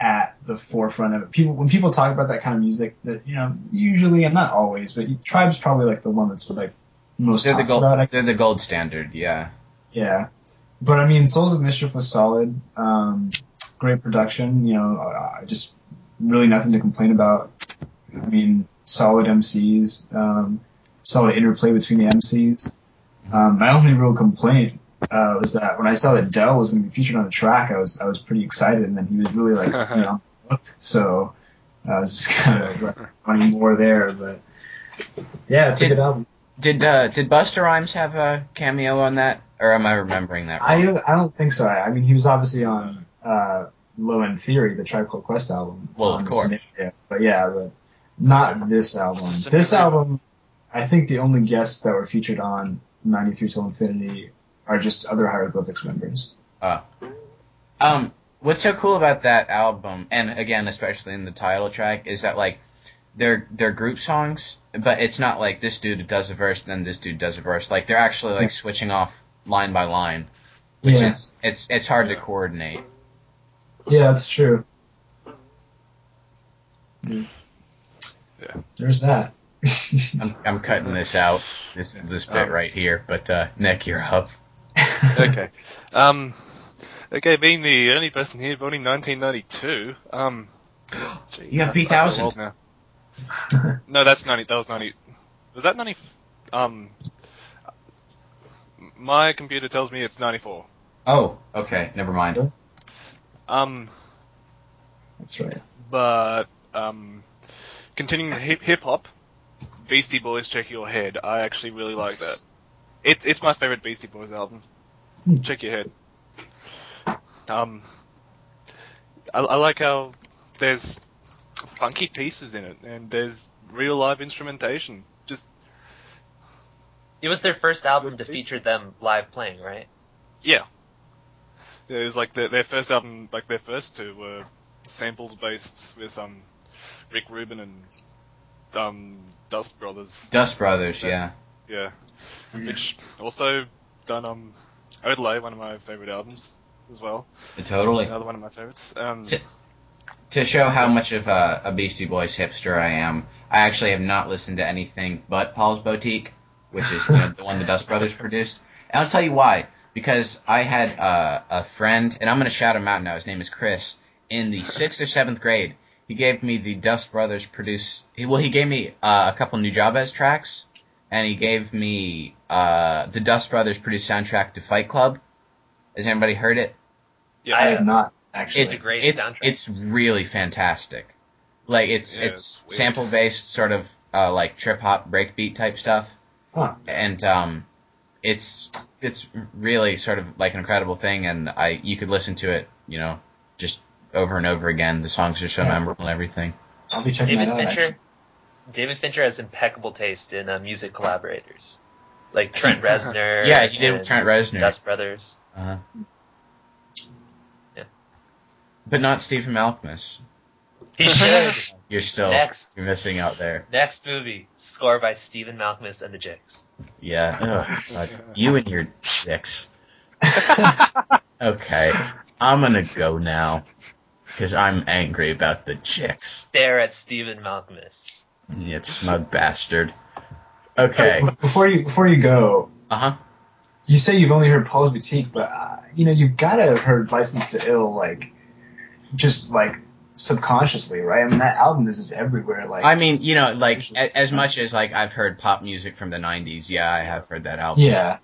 at the forefront of it. People when people talk about that kind of music, that you know, usually and not always, but tribe's probably like the one that's like most They're the gold. about. They're the gold standard. Yeah. Yeah, but I mean, Souls of Mischief was solid. Um, great production. You know, uh, just really nothing to complain about. I mean, solid MCs, um, solid interplay between the MCs. Um, my only real complaint uh, was that when I saw that Del was going to be featured on the track, I was I was pretty excited, and then he was really like you know, on the hook. so I was just kind of like wanting more there. But yeah, it's a good album. Did uh, did Busta Rhymes have a cameo on that, or am I remembering that I wrong? I don't think so. I mean, he was obviously on uh, Low End Theory, the Tribe Called Quest album. Well, of course. Scenario. But yeah, but not this album. This album, I think the only guests that were featured on 93 Till Infinity are just other hieroglyphics members. Um, what's so cool about that album, and again, especially in the title track, is that like they're they're group songs, but it's not like this dude does a verse, then this dude does a verse. Like they're actually like switching off line by line, which Yeah. is it's it's hard to coordinate. Yeah, that's true. Yeah. There's that. I'm I'm cutting this out, this this bit Um, right here. But uh, Nick, you're up. okay. Um, okay, being the only person here voting 1992. Um, gee, You have I- I B1000. now. No, that's 90. That was 90. Was that 90? Um, my computer tells me it's 94. Oh, okay, never mind. Um, That's right. but um, continuing hip hip hop, Beastie Boys, Check Your Head. I actually really like that. It's it's my favorite Beastie Boys album. Hmm. Check Your Head. Um, I, I like how there's funky pieces in it, and there's real live instrumentation. Just It was their first album to feature them live playing, right? yeah. It was like their, their first album, like their first two were samples based with um Rick Rubin and um Dust Brothers. Dust Brothers, yeah. Yeah. Which also done um Odelay, one of my favorite albums as well. Totally. Another one of my favorites. Um T- To show how much of a, a Beastie Boys hipster I am, I actually have not listened to anything but Paul's Boutique, which is you know, the one the Dust Brothers produced. And I'll tell you why. Because I had uh, a friend, and I'm going to shout him out now. His name is Chris. In the sixth or seventh grade, he gave me the Dust Brothers produced. He, well, he gave me uh, a couple Nujabes tracks, and he gave me uh, the Dust Brothers produced soundtrack to Fight Club. Has anybody heard it? yeah, I have not actually. it's a great it's soundtrack. it's really fantastic. Like it's Yeah, it's it's sample based sort of uh, like trip hop breakbeat type stuff, Huh. and um, it's it's really sort of like an incredible thing, and I you could listen to it, you know, just over and over again. The songs are so Yeah. memorable and everything. I'll be checking David that out. Fincher. David Fincher has impeccable taste in uh, music collaborators, like Trent Reznor. Yeah, he did with Trent Reznor, Dust Brothers. Uh-huh. Yeah. but not Stephen Malkmus. He should. You're still Next. you're missing out there. Next movie, score by Stephen Malkmus and the Jicks. Yeah, Ugh, God. you and your dicks. Okay, I'm gonna go now because I'm angry about the Jicks. Stare at Stephen Malkmus. You smug bastard. Okay. Be- Before you before you go, Uh huh. you say you've only heard Paul's Boutique, but uh, you know you've got to have heard License to Ill, like just like subconsciously, right? I mean that album is just everywhere. Like I mean, you know, like a- as much as like I've heard pop music from the '90s, yeah, I have heard that album. yeah.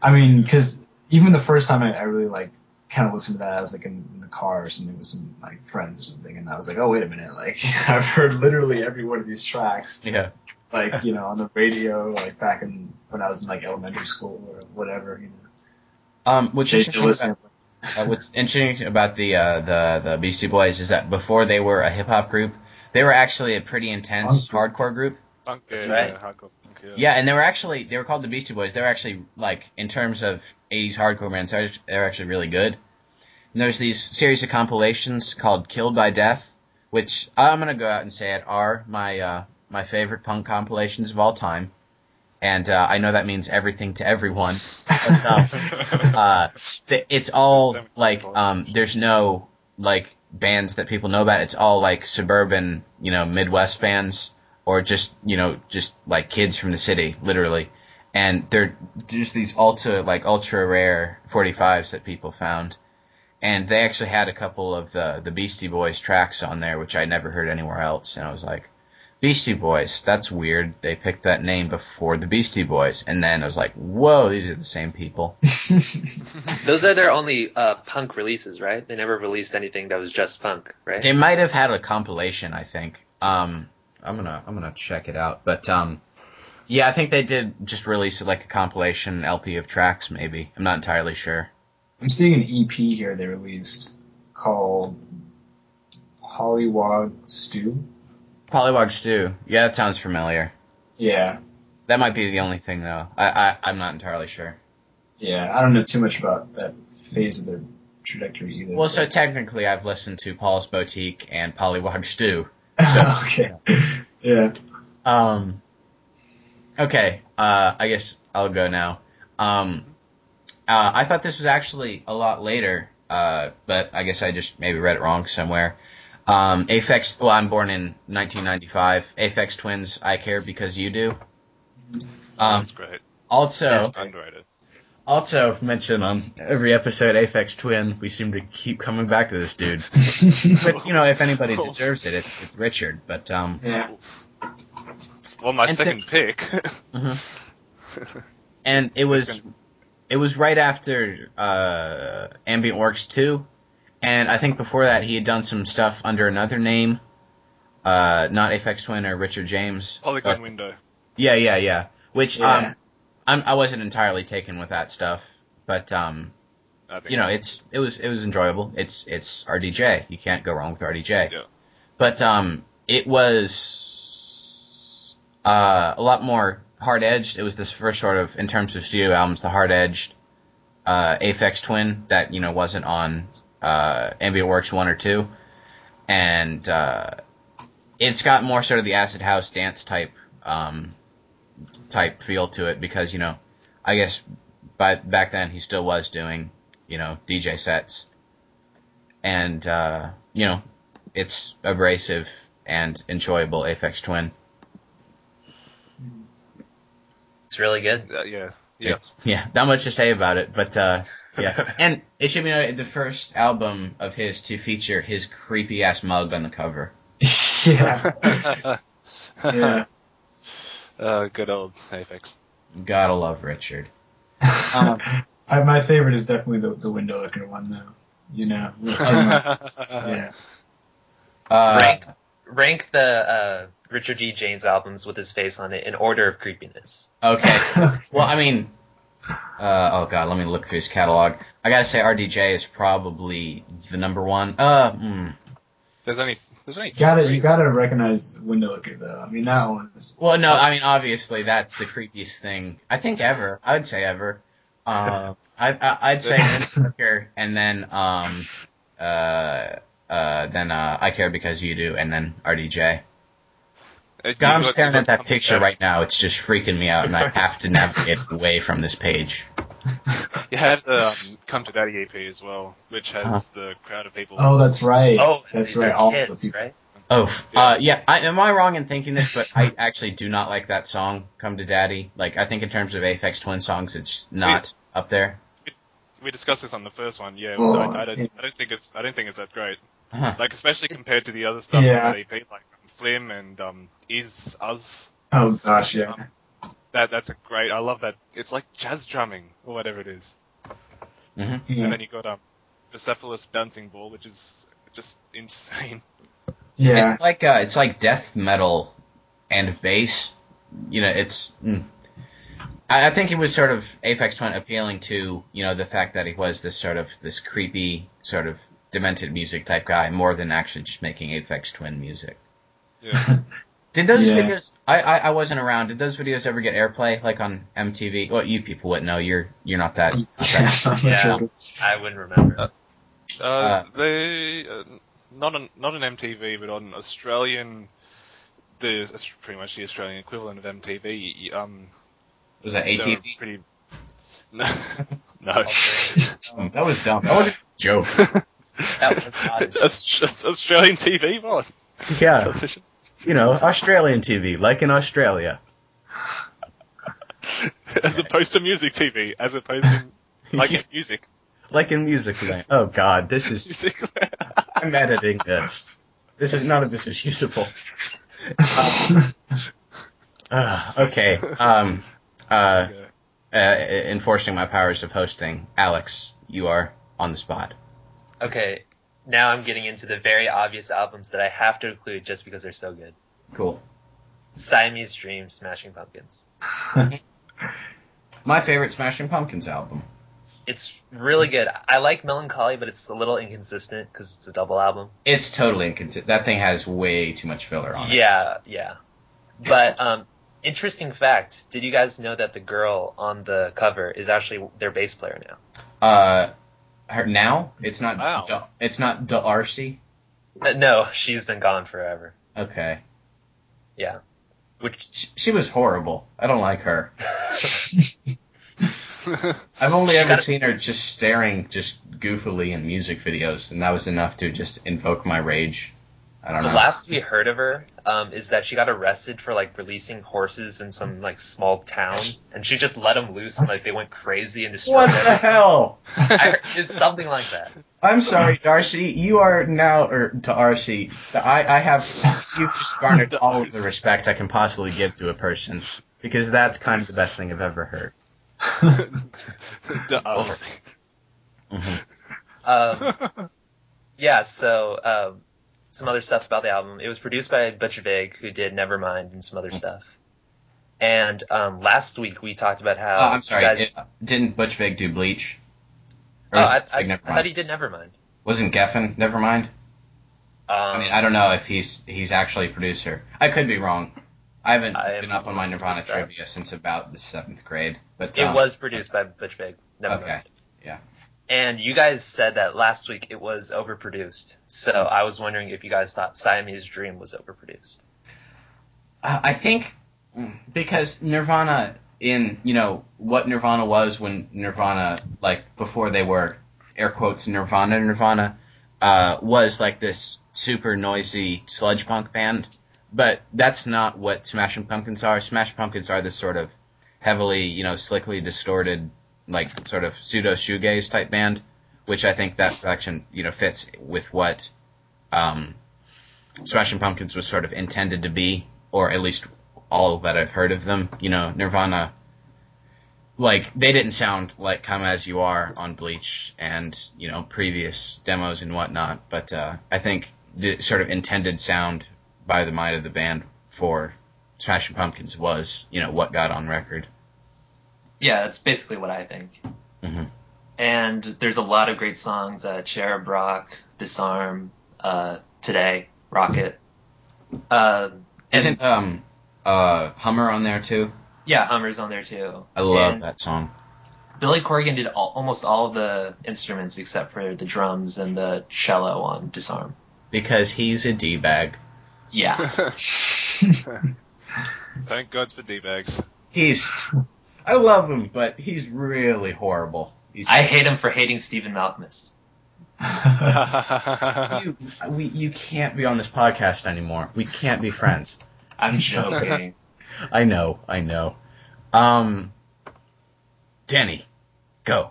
I mean, because even the first time I, I really like kind of listened to that, I was like in, in the car or something with some like friends or something, and I was like, oh wait a minute, like I've heard literally every one of these tracks, Yeah. like you know on the radio, like back in when I was in like elementary school or whatever. You know, Um, which Jay interesting, uh, what's interesting about the uh, the the Beastie Boys is that before they were a hip hop group, they were actually a pretty intense Punk hardcore group. Punk, That's yeah, right. yeah, hardcore punk, yeah. Yeah, and they were actually they were called the Beastie Boys. They were actually like in terms of '80s hardcore bands, they're they're actually really good. And there's these series of compilations called "Killed by Death," which I'm gonna go out and say it are my uh, my favorite punk compilations of all time. And uh, I know that means everything to everyone. But, um, uh, th- it's all There's so many like um, there's no like bands that people know about. It's all like suburban, you know, Midwest bands or just you know just like kids from the city, literally. And they're just these ultra like ultra rare 45s that people found. And they actually had a couple of the the Beastie Boys tracks on there, which I never heard anywhere else. And I was like, Beastie Boys, that's weird. They picked that name before the Beastie Boys. And then I was like, whoa, these are the same people. Those are their only uh, punk releases, right? They never released anything that was just punk, right? They might have had a compilation, I think. Um, I'm gonna I'm gonna check it out, but um, yeah, I think they did just release like a compilation LP of tracks. Maybe I'm not entirely sure. I'm seeing an EP here they released called Hollywog Stew. Polywog Stew. Yeah, that sounds familiar. Yeah, That might be the only thing though. I, I I'm not entirely sure. yeah. I don't know too much about that phase of their trajectory either. Well, so technically, I've listened to Paul's Boutique and Polywog Stew. okay. Yeah. Um. Okay. Uh, I guess I'll go now. Um, uh, I thought this was actually a lot later. Uh, but I guess I just maybe read it wrong somewhere. Um, Aphex. Well, I'm born in 1995. Aphex Twins. I care because you do. Um, That's great. also, Underrated. also mention on every episode, Aphex Twin. We seem to keep coming back to this dude. But you know, if anybody deserves it, it's, it's Richard. But um, yeah. Well, my And to- second pick. mhm. and it was it was right after uh, Ambient Works two, and I think before that he had done some stuff under another name, uh, not Aphex Twin or Richard James. Polygon but- window. Yeah, yeah, yeah. Which Yeah. um, I'm, I wasn't entirely taken with that stuff, but um, you know, it's it was it was enjoyable. It's it's RDJ. You can't go wrong with RDJ. Yeah. But um, it was uh, a lot more hard edged. It was this first sort of, in terms of studio albums, the hard edged uh, Aphex Twin that you know wasn't on uh, Ambient Works one or two, and uh, it's got more sort of the acid house dance type um, type feel to it because you know, I guess by back then he still was doing you know DJ sets, and uh, you know it's abrasive and enjoyable Aphex Twin. It's really good. Uh, yeah. Yeah. It's yeah, not much to say about it, but uh, yeah. and it should be noted the first album of his to feature his creepy ass mug on the cover. yeah. Yeah. uh, good old Aphex. Gotta love Richard. Um, I, my favorite is definitely the, the Windowlicker one though. You know. yeah. uh, rank rank the uh, Richard D. James albums with his face on it in order of creepiness. Okay. Well, I mean, uh, oh god, let me look through his catalog. I gotta say, RDJ is probably the number one. Uh, mm. There's any, there's any. Gotta three. you gotta recognize Windowlicker though. I mean that one is well, no, I mean, obviously that's the creepiest thing I think ever. I would say ever. Um, I, I, I'd say Windbreaker, and then um, uh, uh, then uh, I care because you do, and then RDJ. It- God, I'm you staring at that picture Come right now. It's just freaking me out, and I have to navigate away from this page. You had the um, Come to Daddy EP as well, which has Uh-huh. the crowd of people. Oh, that's right. Oh, that's they're right. All kids, people. right? Oh, f- uh, yeah. I, am I wrong in thinking this? But I actually do not like that song, "Come to Daddy." Like, I think in terms of Aphex Twin songs, it's not up there. we discussed this on the first one. Yeah, Oh, I, I don't. I don't think it's I don't think it's that great. Huh. Like especially compared to the other stuff Yeah. on that EP, like Flim and um, Is Us. Oh gosh, yeah. Um, that that's a great. I love that. It's like jazz drumming or whatever it is. hmm Yeah. And then you got um, Bucephalus Bouncing Ball, which is just insane. yeah. It's like uh, it's like death metal and bass. You know, it's. Mm. I, I think it was sort of Aphex Twin appealing to you know the fact that he was this sort of this creepy sort of demented music type guy more than actually just making Aphex Twin music. Yeah. Did those Yeah. videos? I, I I wasn't around. Did those videos ever get airplay like on MTV? Well, you people wouldn't know. You're you're not that. not that- Yeah. I wouldn't remember. Uh, Uh, they uh, not on not on MTV, but on Australian. The it's pretty much the Australian equivalent of MTV. Um, Was that they were ATV? Pretty. No. no. Um, that was dumb. That was a joke. That was. That's just Australian TV, what? Yeah, Television. You know, Australian TV, like in Australia. As opposed to music TV, as opposed to like in music. like in music land. Oh God, this is. Music. I'm editing this. This is none of this is usable. Uh, okay. Um. Uh, uh. Enforcing my powers of hosting, Alex, you are on the spot. Okay, now I'm getting into the very obvious albums that I have to include just because they're so good. Cool. Siamese Dream, Smashing Pumpkins. My favorite Smashing Pumpkins album. It's really good. I like Melancholy, but it's a little inconsistent because it's a double album. It's totally inconsistent. That thing has way too much filler on it. Yeah, yeah. But um, interesting fact: Did you guys know that the girl on the cover is actually their bass player now? Uh, her now it's not. Wow. Da- it's not D'Arcy. Uh, no, she's been gone forever. Okay. Yeah. Which She, she was horrible. I don't like her. I've only She ever got- seen her just staring just goofily in music videos, and that was enough to just invoke my rage. I don't The know. last we heard of her um, is that she got arrested for like releasing horses in some like small town, and she just let them loose and like they went crazy and destroyed what the hell? I It's something like that. I'm sorry, D'Arcy. You are now, or to D'Arcy. I, I have. You've just garnered all of the respect I can possibly give to a person because that's kind of the best thing I've ever heard. the us. Um, yeah, so um, some other stuff about the album. It was produced by Butch Vig, who did Nevermind and some other stuff. And um, last week we talked about how Oh, I'm sorry. guys- it- didn't Butch Vig do Bleach? Oh, I, it I, I thought he did Nevermind. Wasn't Geffen Nevermind? Um, I mean, I don't know if he's he's actually a producer. I could be wrong. I haven't I been up on my Nirvana trivia since about the seventh grade. But it um, was produced by Butch Vig. Nevermind. Okay, yeah. And you guys said that last week it was overproduced. So I was wondering if you guys thought Siamese Dream was overproduced. Uh, I think because Nirvana in you know what Nirvana was when Nirvana like before they were air quotes Nirvana Nirvana uh, was like this super noisy sludge punk band, but that's not what Smashing Pumpkins are. Smashing Pumpkins are this sort of heavily you know slickly distorted like sort of pseudo shoegaze type band, which I think that production you know fits with what um, Smashing Pumpkins was sort of intended to be, or at least all that I've heard of them. You know, Nirvana, like they didn't sound like "Come as You Are" on Bleach and you know previous demos and whatnot, but uh, I think the sort of intended sound by the mind of the band for Smashing Pumpkins was you know what got on record. Yeah, that's basically what I think. Mhm. And there's a lot of great songs. Uh, Cherub Rock, Disarm, uh, Today, Rocket. Uh, Isn't um uh Hummer on there too? yeah, Hummer's on there too. I love And that song. Billy Corgan did all, almost all of the instruments except for the drums and the cello on Disarm. Because he's a D bag. Yeah. Thank God for d-bags. He's I love him, but he's really horrible. He's I hate him for hating Stephen Malkmus. you, we, you can't be on this podcast anymore. We can't be friends. I'm joking. I know, I know. Um, Danny, go.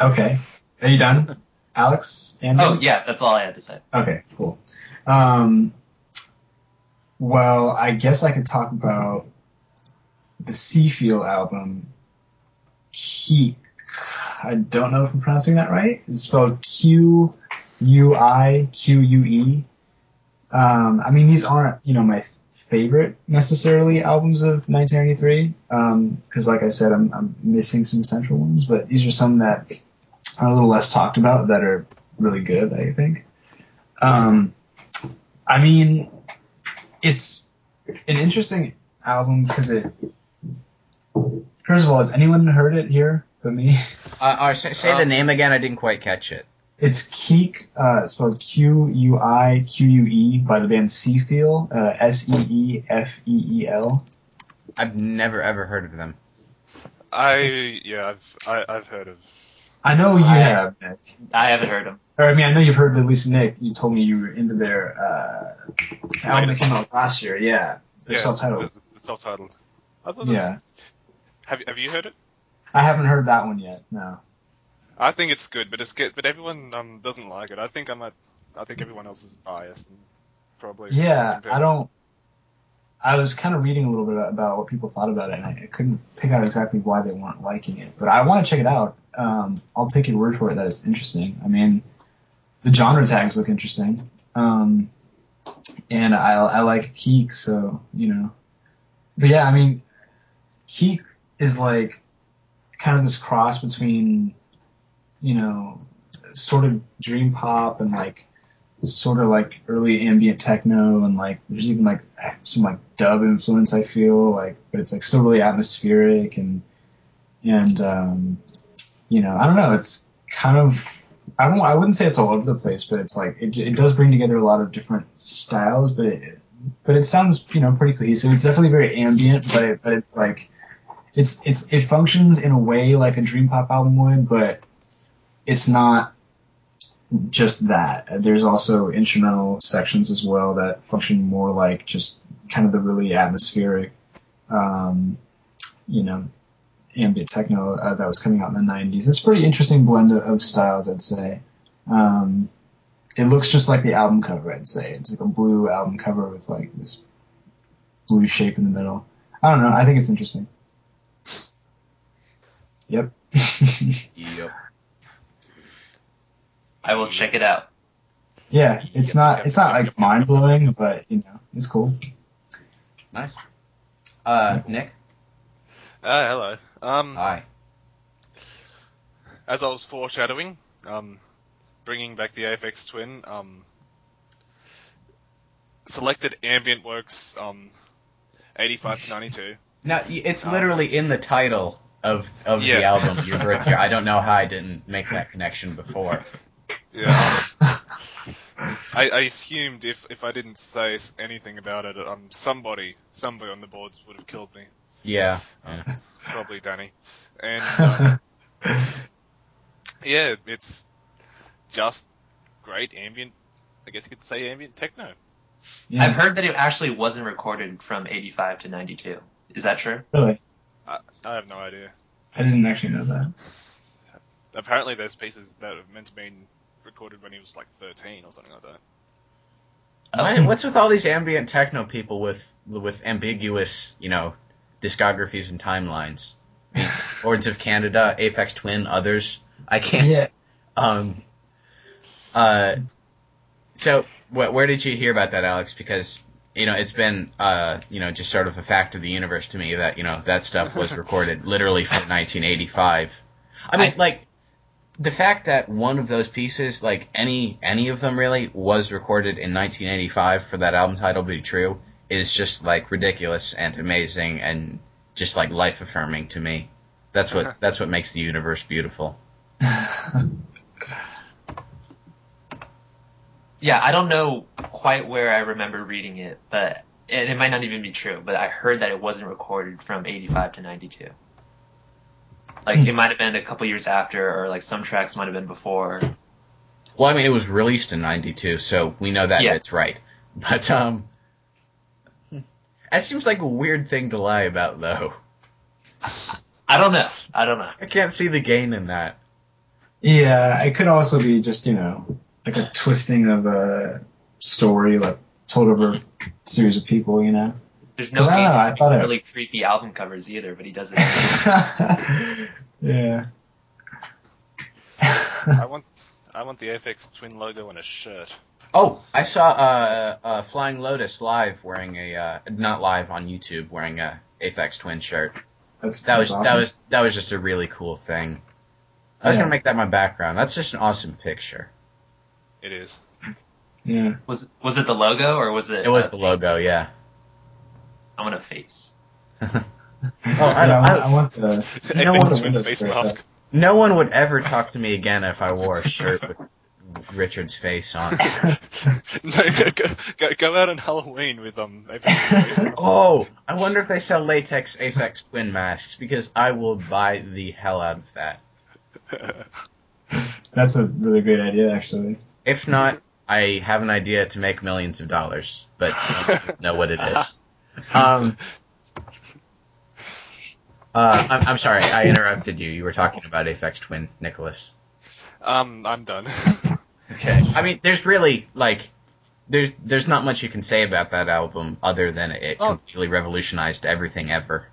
Okay. Are you done, Alex? Andrew? oh, yeah, that's all I had to say. Okay, cool. Um, well, I guess I could talk about the Seefeel album. He, I don't know if I'm pronouncing that right. It's spelled Q U I Q U E. Um, I mean, these aren't, you know, my favorite necessarily albums of 1993. Um, cause like I said, I'm, I'm missing some central ones, but these are some that are a little less talked about that are really good, I think. Um, I mean, it's an interesting album because it. First of all, has anyone heard it here but me? Uh, or say, say the Um, name again. I didn't quite catch it. It's Quique, uh, spelled Q U I Q U E by the band Seefeel, uh, S E E F E E L. I've never ever heard of them. I yeah, I've I, I've heard of. I know you I- have, Nick. I haven't heard him. Or I mean, I know you've heard at least Nick. You told me you were into their uh, album that came out last year. Yeah, they're Yeah, self-titled. The, the self-titled. I thought that- Yeah, Have Have you heard it? I haven't heard that one yet. No. I think it's good, but it's good. But everyone um doesn't like it. I think I might. I think everyone else is biased and probably. Yeah, I don't. I was kind of reading a little bit about what people thought about it, and I, I couldn't pick out exactly why they weren't liking it. But I want to check it out. Um, I'll take your word for it that it's interesting. I mean, the genre tags look interesting, um, and I, I like Quique, so you know. But yeah, I mean, Quique is like kind of this cross between, you know, sort of dream pop and like sort of like early ambient techno and like there's even like some like dub influence I feel like but it's like still really atmospheric and and um you know I don't know it's kind of I don't I wouldn't say it's all over the place but it's like it, it does bring together a lot of different styles but it but it sounds you know pretty cohesive. It's definitely very ambient but it, but it's like it's it's it functions in a way like a dream pop album would but it's not just that. There's also instrumental sections as well that function more like just kind of the really atmospheric, um, you know, ambient techno uh, that was coming out in the 90s. It's a pretty interesting blend of, of styles, I'd say. Um, it looks just like the album cover, I'd say. It's like a blue album cover with like this blue shape in the middle. I don't know. I think it's interesting. Yep. Yep. I will check it out. yeah, it's not it's not like mind blowing, but you know, it's cool. Nice. Uh, Nick. Uh, hello. Um, Hi. as I was foreshadowing, um, bringing back the Aphex Twin, um, selected ambient works, um, 85 to 92. Now it's literally in the title of of the album. Your birth year. I don't know how I didn't make that connection before. Yeah. I, I assumed if, if I didn't say anything about it, um, somebody, somebody on the boards would have killed me. Yeah. yeah. Probably Danny. And, um, yeah, it's just great ambient, I guess you could say ambient techno. Yeah, I've heard that it actually wasn't recorded from 85 to 92. Is that true? really. I, I have no idea. I didn't actually know that. Apparently there's pieces that are meant to be recorded when he was like 13 or something like that. Why- What's with all these ambient techno people with with ambiguous, you know, discographies and timelines? I Boards of Canada, Aphex Twin, others. I can't. Yeah. Um. Uh. So, wh- where did you hear about that, Alex? Because you know it's been uh you know just sort of a fact of the universe to me that you know that stuff was recorded literally from 1985. I mean, I- like the fact that one of those pieces, like any any of them really, was recorded in 1985 for that album title to be true is just like ridiculous and amazing and just like life affirming to me. That's what that's what makes the universe beautiful. Yeah, I don't know quite where I remember reading it, but and it might not even be true. But I heard that it wasn't recorded from 85 to 92. Like it might have been a couple years after, or like some tracks might have been before. Well, I mean, it was released in '92, so we know that Yeah. it's right. But um, that seems like a weird thing to lie about, though. I don't know. I don't know. I can't see the gain in that. Yeah, it could also be just, you know, like a twisting of a story, like told over a series of people, you know? There's no I game know, I thought it- really creepy album covers either, but he does it. yeah. I want, I want the Aphex Twin logo on a shirt. Oh, I saw uh, uh, Flying Lotus live wearing a uh, not live on YouTube wearing a Aphex Twin shirt. That's, That was that's that was that was just a really cool thing. I was Yeah. gonna make that my background. That's just an awesome picture. It is. Yeah. Was was it the logo or was it? It was the logo, yeah. I want a face. Oh, I, yeah, I, don't, want, I, I want the. You know AFX what? Twin face right mask. no one would ever talk to me again if I wore a shirt with Richard's face on. no, go, go, go, go out on Halloween with um, them. Oh, I wonder if they sell latex Aphex Twin masks because I will buy the hell out of that. That's a really great idea, actually. If not, I have an idea to make millions of dollars, but I don't know what it is. Um, uh, I'm, I'm sorry, I interrupted you. You were talking about Aphex Twin, Nicholas. um, I'm done. Okay. I mean, there's really like, there's there's not much you can say about that album other than it Oh. completely revolutionized everything ever.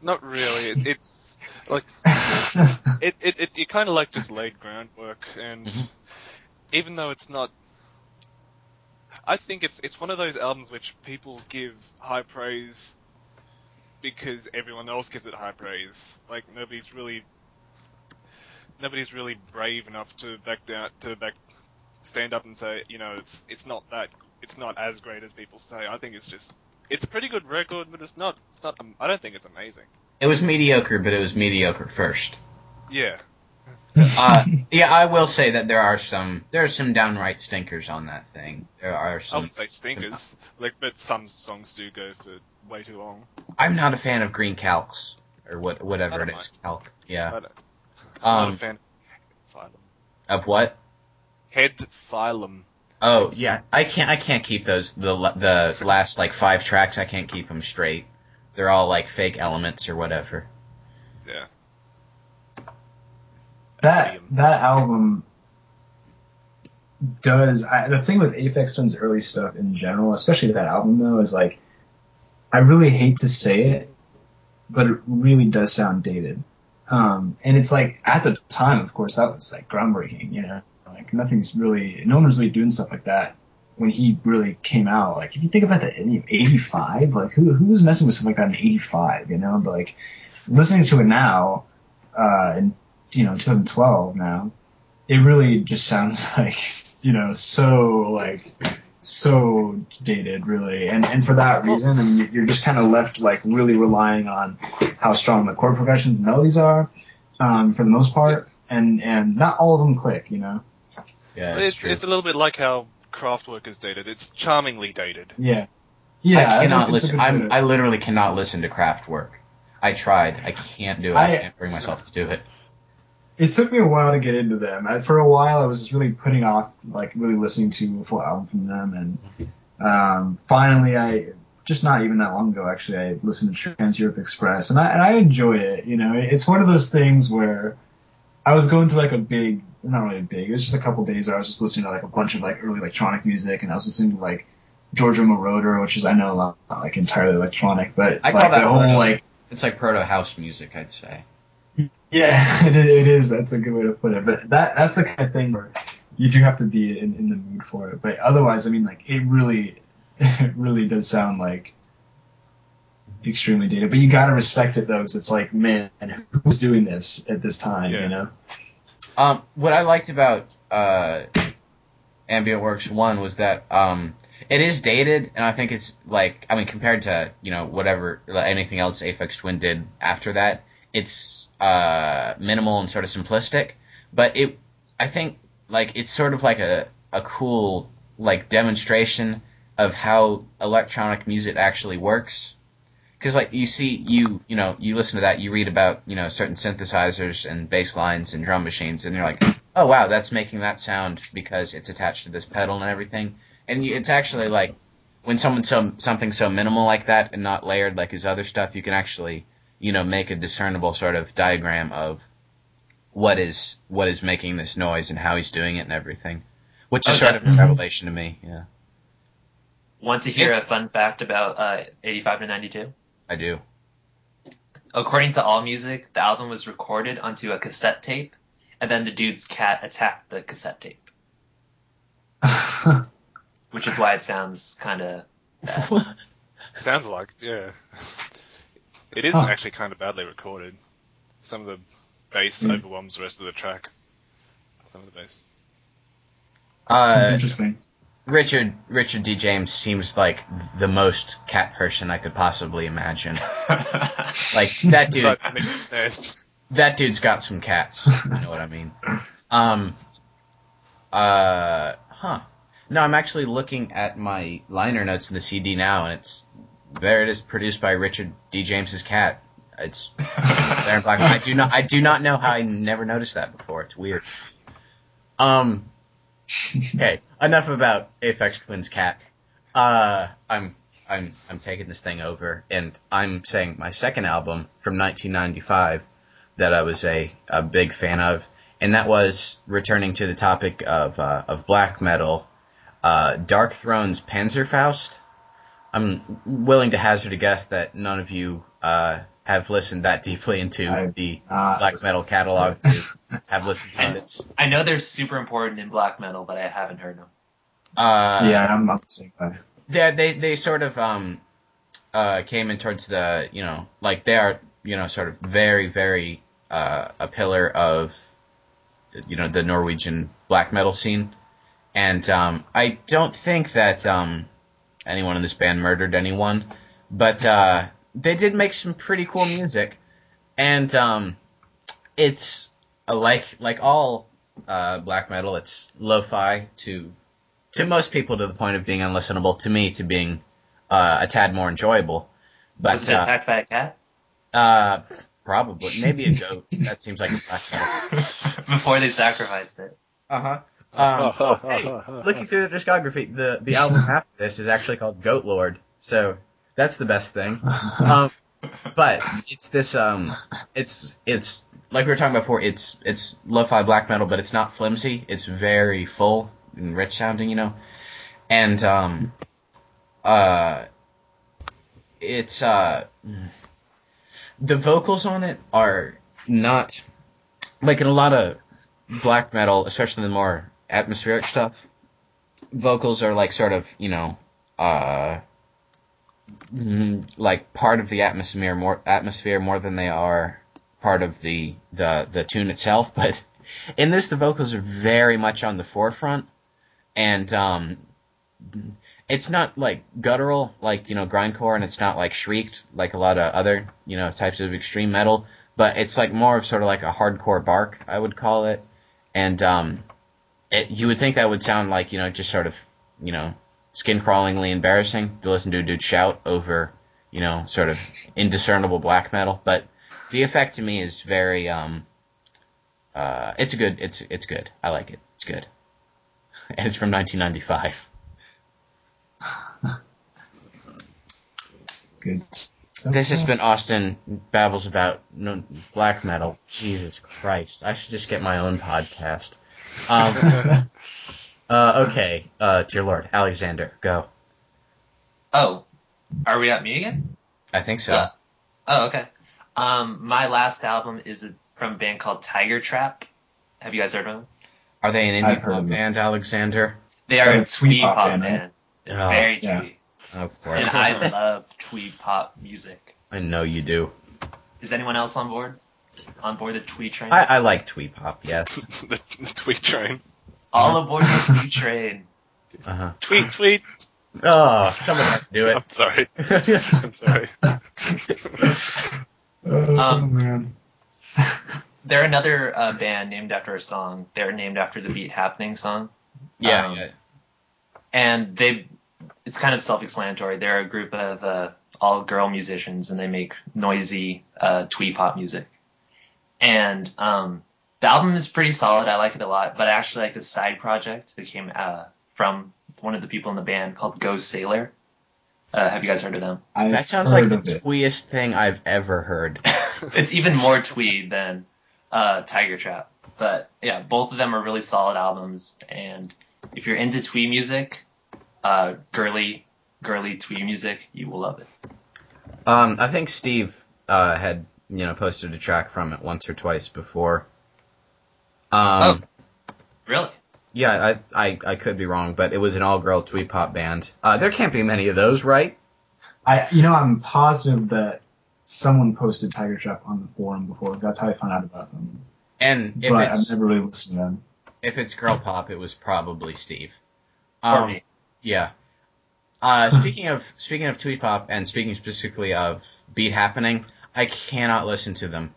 Not really. It, it's like it it, it, it kind of like just laid groundwork, and Mhm. Even though it's not, I think it's it's one of those albums which people give high praise because everyone else gives it high praise. Like nobody's really nobody's really brave enough to back down to back stand up and say you know it's it's not that it's not as great as people say. I think it's just it's a pretty good record, but it's not it's not. I don't think it's amazing. It was mediocre, but it was mediocre first. Yeah. Uh, yeah, I will say that there are some there are some downright stinkers on that thing. There are some. I wouldn't say stinkers, like, but some songs do go for way too long. I'm not a fan of Green Calx or what whatever it is calc. Yeah. I don't- I'm not Um, a fan. Fine. of what? Hedphelym. Oh It's- yeah, I can't I can't keep those the the last like five tracks. I can't keep them straight. They're all like fake elements or whatever. Yeah. That that album does I, the thing with Aphex Twin's early stuff in general, especially that album though, is like I really hate to say it, but it really does sound dated. Um, and it's like at the time, of course, that was like groundbreaking. You know, like nothing's really no one was really doing stuff like that when he really came out. Like if you think about the '85, like who who was messing with stuff like that in '85? You know, but like listening to it now, uh, in you know 2012 now, it really just sounds like you know so like so dated really and and for that reason I mean you're- you're just kind of left like really relying on how strong the chord progressions and melodies are um, for the most part and and not all of them click you know Yeah, it's, It's, true. it's a little bit like how Kraftwerk is dated. It's charmingly dated. yeah yeah I that's- cannot it's a listen. I'm to- I literally cannot listen to Kraftwerk. I tried. I can't do it. I, I- can't bring myself to do it. It took me a while to get into them. I, for a while, I was just really putting off, like, really listening to a full album from them, and um, finally, I just not even that long ago, actually, I listened to Trans Europe Express, and I and I enjoy it. You know, it's one of those things where I was going through like a big, not really big, it was just a couple days where I was just listening to like a bunch of like early electronic music, and I was listening to like Giorgio Moroder, which is I know not, not like entirely electronic, but I like call that the whole proto. like It's like proto house music, I'd say. Yeah, it, it is. That's a good way to put it. But that that's the kind of thing where you do have to be in, in the mood for it. But otherwise, I mean, like it really, it really does sound like extremely dated. But you gotta respect it though, because it's like, man, who's doing this at this time? Yeah. You know? Um, what I liked about uh, Ambient Works One was that um, it is dated, and I think it's like I mean compared to you know whatever anything else Aphex Twin did after that, it's uh, minimal and sort of simplistic. But it, I think like it's sort of like a a cool like demonstration of how electronic music actually works. Because like you see, you you know, you listen to that, you read about you know certain synthesizers and bass lines and drum machines, and you're like, oh wow, that's making that sound because it's attached to this pedal and everything. And it's actually like when someone's so something so minimal like that and not layered like his other stuff, you can actually you know make a discernible sort of diagram of what is what is making this noise and how he's doing it and everything, which is Oh, sort of a revelation to me. Yeah, Want to hear a fun fact about uh, 85 to 92? I do. According to AllMusic, the album was recorded onto a cassette tape, and then the dude's cat attacked the cassette tape, which is why it sounds kind of. Sounds like, yeah. It is Huh. actually kind of badly recorded. Some of the bass Hmm. overwhelms the rest of the track. Some of the bass. Uh, Interesting. Richard Richard D. James seems like the most cat person I could possibly imagine. Like that dude, Besides Venetian Snares. that dude's got some cats. You know what I mean? Um. Uh. Huh. No, I'm actually looking at my liner notes in the CD now, and it's there. It is produced by Richard D. James's cat. It's there in black. I do not. I do not know how I never noticed that before. It's weird. Um. Okay. Enough about Aphex Twin's cat. Uh. I'm. I'm. I'm taking this thing over, and I'm saying my second album from 1995 that I was a a big fan of, and that was returning to the topic of uh, of black metal. Uh, Darkthrone's Panzerfaust. I'm willing to hazard a guess that none of you uh, have listened that deeply into I've the Uh, black metal catalog to have listened to it. I know they're super important in black metal, but I haven't heard them. Uh, yeah, I'm not the same way. they they they sort of um uh came in towards the you know like they are you know sort of very very uh a pillar of you know the Norwegian black metal scene and um I don't think that um anyone in this band murdered anyone but uh they did make some pretty cool music and um it's uh, like like all uh black metal it's lo-fi to to most people to the point of being unlistenable. To me, to being uh, a tad more enjoyable. Was But it uh, attacked by a cat? uh, probably maybe a goat. that seems like a black metal. Before they sacrificed it. Uh huh. Um, oh, hey, looking through the discography, the the album after this is actually called Goat Lord, so that's the best thing. Um, but it's this um, it's it's like we were talking about before. It's it's lo-fi black metal, but it's not flimsy. It's very full and rich sounding, you know, and um, uh, it's uh, the vocals on it are not like in a lot of black metal, especially the more atmospheric stuff. Vocals are like sort of you know uh mm, like part of the atmosphere more atmosphere more than they are part of the the the tune itself. But in this, the vocals are very much on the forefront, and um, it's not like guttural like you know grindcore, and it's not like shrieked like a lot of other you know types of extreme metal. But it's like more of sort of like a hardcore bark, I would call it, and um, it, you would think that would sound like you know just sort of you know skin crawlingly embarrassing to listen to a dude shout over you know sort of indiscernible black metal, but the effect to me is very um uh it's a good it's it's good. I like it. It's good. And it's from 1995. Good. This has been Austin babbles about no, black metal. Jesus Christ! I should just get my own podcast. Um, uh, okay, uh, dear Lord, Alexander, go. Oh, are we at me again? I think so. Yeah. Oh, okay. Um, my last album is from a band called Tiger Trap. Have you guys heard of them? Are they an indie pop of them. band, Alexander? They are They're a a twee twee pop pop band, band. Oh, Very yeah. twee. of course. And I love twee pop music. I know you do. Is anyone else on board? On board the twee train? I, I like twee pop. Yes. the, the tweet train. All aboard the twee train. Uh huh. Tweet, tweet. Oh, someone has to do it. I'm sorry. I'm sorry. Oh Um, man. They're another uh, band named after a song. They're named after the Beat Happening song. yeah, Um, yeah. and they it's kind of self-explanatory they're a group of uh, all girl musicians and they make noisy uh, twee pop music and um, the album is pretty solid. I like it a lot. But i actually like the side project that came uh, from one of the people in the band called Go Sailor. Uh, have you guys heard of them? I've That sounds like the of it. tweest thing I've ever heard. it's even more twee than uh, tiger trap. But yeah both of them are really solid albums. And if you're into twee music uh, girly girly twee music you will love it. Um, I think Steve uh, had you know posted a track from it once or twice before. Um, Really? yeah, I, I I could be wrong, but it was an all-girl twee pop band. Uh, there can't be many of those, right? I, you know, I'm positive that someone posted Tiger Trap on the forum before. That's how I found out about them. And if but I've never really listened to them. if it's girl pop, it was probably Steve. Um, me. Yeah. Uh, speaking of speaking of tweet pop and speaking specifically of beat happening, I cannot listen to them.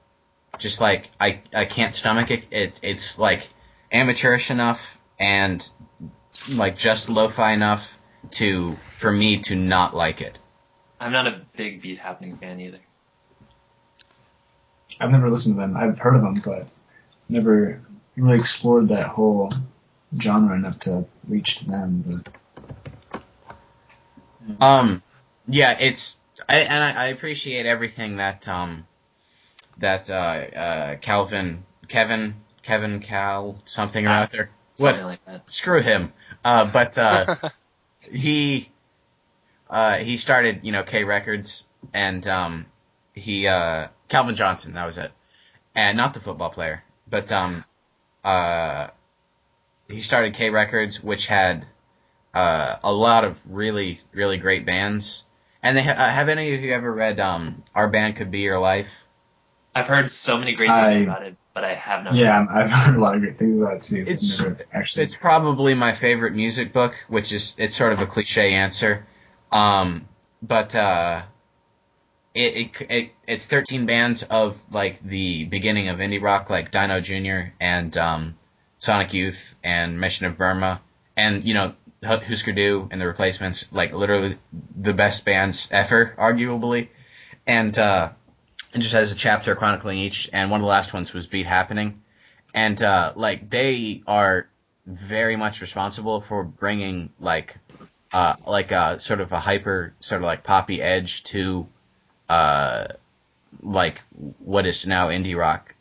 Just like I I can't stomach it. it it's like amateurish enough and like just lo-fi enough to for me to not like it. I'm not a big beat happening fan either. I've never listened to them. I've heard of them, but never really explored that whole genre enough to reach to them. But Um, yeah, it's I, and I, I appreciate everything that um that uh, uh Calvin Kevin Kevin Cal something or other. What like that. screw him. Uh, but uh, he uh, he started, you know, K Records, and um, he uh, Calvin Johnson, that was it, and not the football player, but um, uh, he started K Records, which had uh, a lot of really really great bands. And they ha- uh, have any of you ever read um, Our Band Could Be Your Life? I've heard so many great I- things about it, but I have not. yeah, I've heard a lot of great things about it too. It's- actually. It's probably my favorite music book, which is it's sort of a cliche answer, um, but uh, it, it it it's thirteen bands of like the beginning of indie rock, like Dino Jr. and um, Sonic Youth and Mission of Burma, and you know H- Husker Du and the Replacements, like literally the best bands ever, arguably, and uh, it just has a chapter chronicling each, and one of the last ones was Beat Happening, and uh, like they are very much responsible for bringing like uh like a sort of a hyper sort of like poppy edge to uh like what is now indie rock.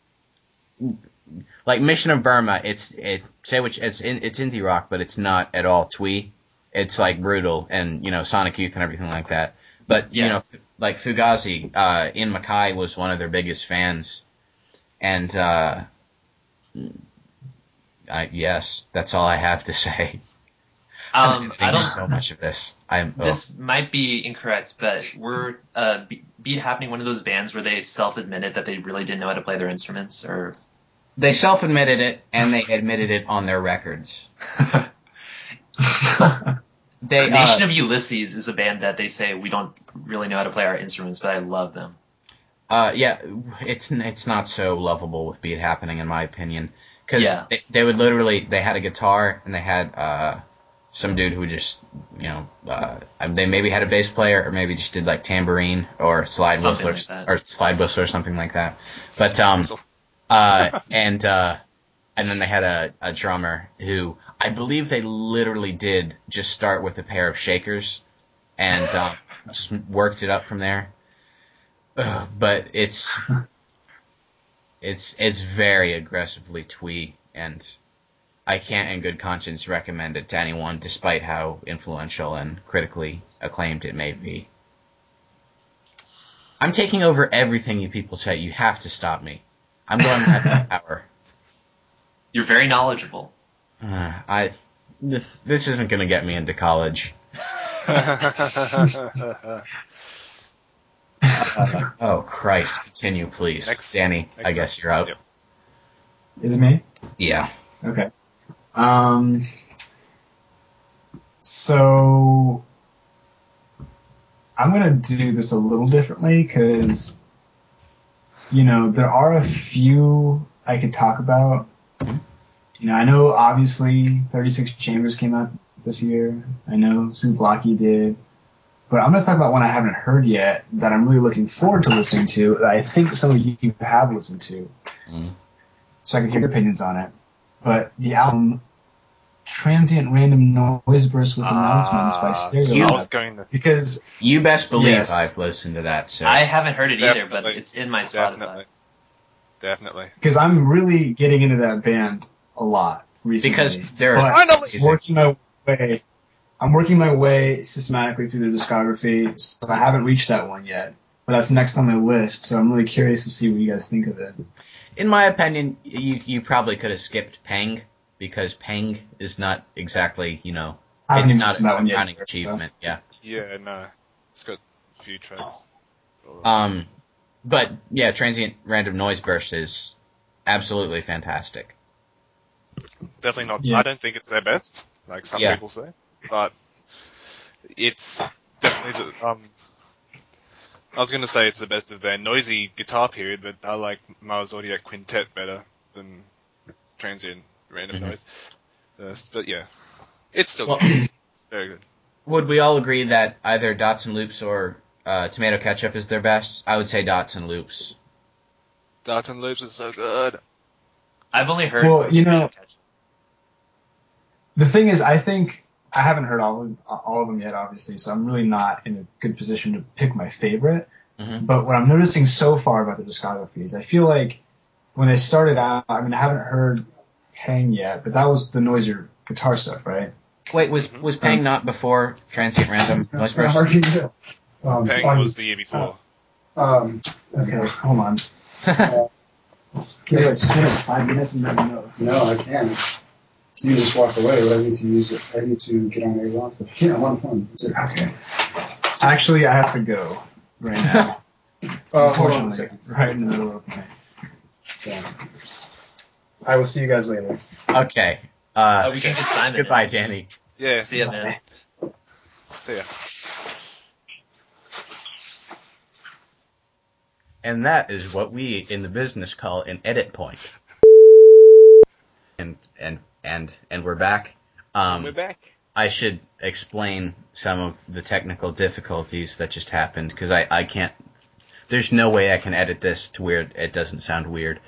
Like Mission of Burma, it's it say which it's in, it's indie rock, but it's not at all twee. It's like brutal and you know Sonic Youth and everything like that. But you know, Yes. like Fugazi, uh, Ian MacKaye was one of their biggest fans, and uh, I, yes, that's all I have to say. Um, I don't. so much of this. I'm oh. This might be incorrect, but were uh, Be- Beat Happening one of those bands where they self-admitted that they really didn't know how to play their instruments, or they self-admitted it, and they admitted it on their records. They uh, Nation of Ulysses is a band that they say we don't really know how to play our instruments, but I love them. Uh, yeah, it's it's not so lovable with beat happening in my opinion, because Yeah. they, they would literally they had a guitar and they had uh some dude who just you know uh they maybe had a bass player or maybe just did like tambourine or slide Something whistle or, that. or slide whistle or something like that. But um uh and uh and then they had a, a drummer who I believe they literally did just start with a pair of shakers and um, just worked it up from there. Ugh, but it's it's it's very aggressively twee, and I can't in good conscience recommend it to anyone, despite how influential and critically acclaimed it may be. I'm taking over everything you people say. You have to stop me. I'm going back to power. You're very knowledgeable. Uh, I th- this isn't going to get me into college. Oh Christ! Continue, please, Next- Danny. next I guess you're out. Yep. Is it me? Yeah. Okay. Um. So I'm gonna do this a little differently because you know there are a few I could talk about. You know, I know obviously 36 Chambers came out this year. I know Souvlaki did. But I'm going to talk about one I haven't heard yet that I'm really looking forward to listening to that I think some of you have listened to. Mhm. So I can hear your opinions on it. But the album Transient Random Noise Burst with Announcements by Ah, Stereolab. was going to. Because, You best believe Yes. I've listened to that. So I haven't heard it either, but it's in my Spotify. Definitely. Definitely. because I'm really getting into that band a lot recently. because they're But Finally! amazing. working my way. I'm working my way systematically through the discography, so I haven't reached that one yet. But that's next on my list, so I'm really curious to see what you guys think of it. in my opinion, you you probably could have skipped Peng because Peng is not exactly you know I it's not listened to a one yet. crowning so- achievement. Yeah. Yeah, no. It's got a few tracks. Um, but yeah, transient random noise burst is absolutely fantastic. Definitely not. Yeah. I don't think it's their best, like some Yeah. people say, but it's definitely the. Um, I was going to say it's the best of their noisy guitar period, but I like Mars Audiac Quintet better than Transient Random Mhm. Noise. Uh, but yeah, it's still Well- good. It's very good. Would we all agree that either dots and loops or uh, tomato ketchup is their best? I would say dots and loops. Dots and Loops is so good. I've only heard. Well, you know- The thing is, I think I haven't heard all of, all of them yet, obviously, so I'm really not in a good position to pick my favorite. Mhm. But what I'm noticing so far about the discography is I feel like when they started out, I mean, I haven't heard Hang yet, but that was the noisier guitar stuff, right? Wait, was Mhm. was Peng not before transient random noise burst? How do you do? Um, Peng on- was the year before. um, Okay, hold on. Give us give us five minutes and let me know. no, I can't. You just walk away, but I need to use it. I need to get on Avon. Yeah, one point. That's it. Okay. Actually, I have to go right now. Uh, hold on a Unfortunately, second. right in the middle of the thing. So, I will see you guys later. Okay. Oh, Uh, we can get Simon. goodbye, Danny. Yeah, See ya, man. see ya. And that is what we in the business call an edit point. And and and and we're back. Um, We're back. I should explain some of the technical difficulties that just happened because I, I can't. There's no way I can edit this to where it doesn't sound weird.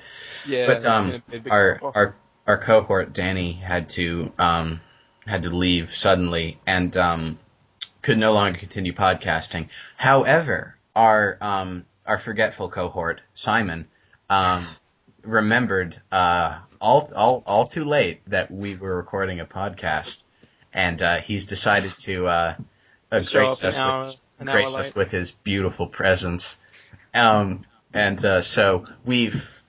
Yeah. but um, our our our cohort Danny had to um, had to leave suddenly and um, could no longer continue podcasting. However, our um, our forgetful cohort Simon um, remembered uh, all all all too late that we were recording a podcast, and uh, he's decided to uh, grace us with hour grace us with his beautiful presence. Um, and uh, so we've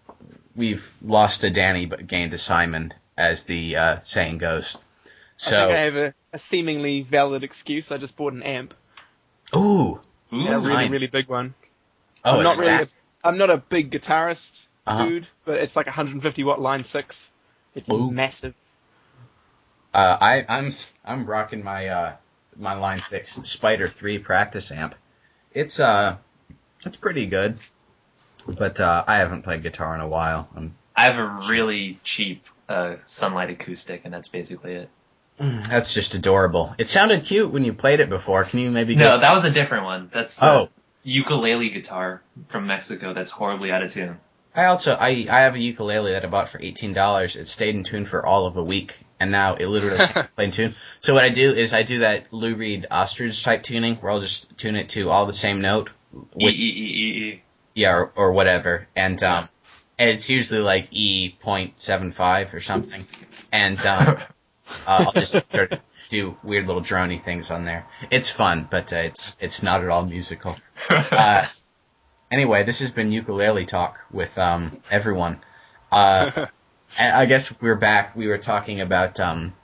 we've lost to Danny but gained to Simon, as the uh, saying goes. I think I have a, a seemingly valid excuse. I just bought an amp, ooh, Ooh, a really nice. really big one. oh, I'm not really. that. A, I'm not a big guitarist Uh-huh. dude, but it's like 150 watt line six. It's Ooh. massive. Uh, I, I'm I'm rocking my uh, my Line Six Spider Three practice amp. It's uh it's pretty good, but uh, I haven't played guitar in a while. I'm, I have a really cheap uh, Sunlight acoustic, and that's basically it. Mm, that's just adorable. It sounded cute when you played it before. Can you maybe? No, go- that was a different one. That's the Oh. ukulele guitar from Mexico. That's horribly out of tune. I also I I have a ukulele that I bought for eighteen dollars. It stayed in tune for all of a week, and now it literally can't play in tune. So what I do is I do that Lou Reed ostrich type tuning, where I'll just tune it to all the same note, with e e e e. yeah, or, or whatever, and um, and it's usually like E point seven five or something, and um, uh, I'll just sort of do weird little drony things on there. It's fun, but uh, it's it's not at all musical. Uh, anyway, this has been ukulele talk with um, everyone. Uh, I guess we're back. We were talking about um,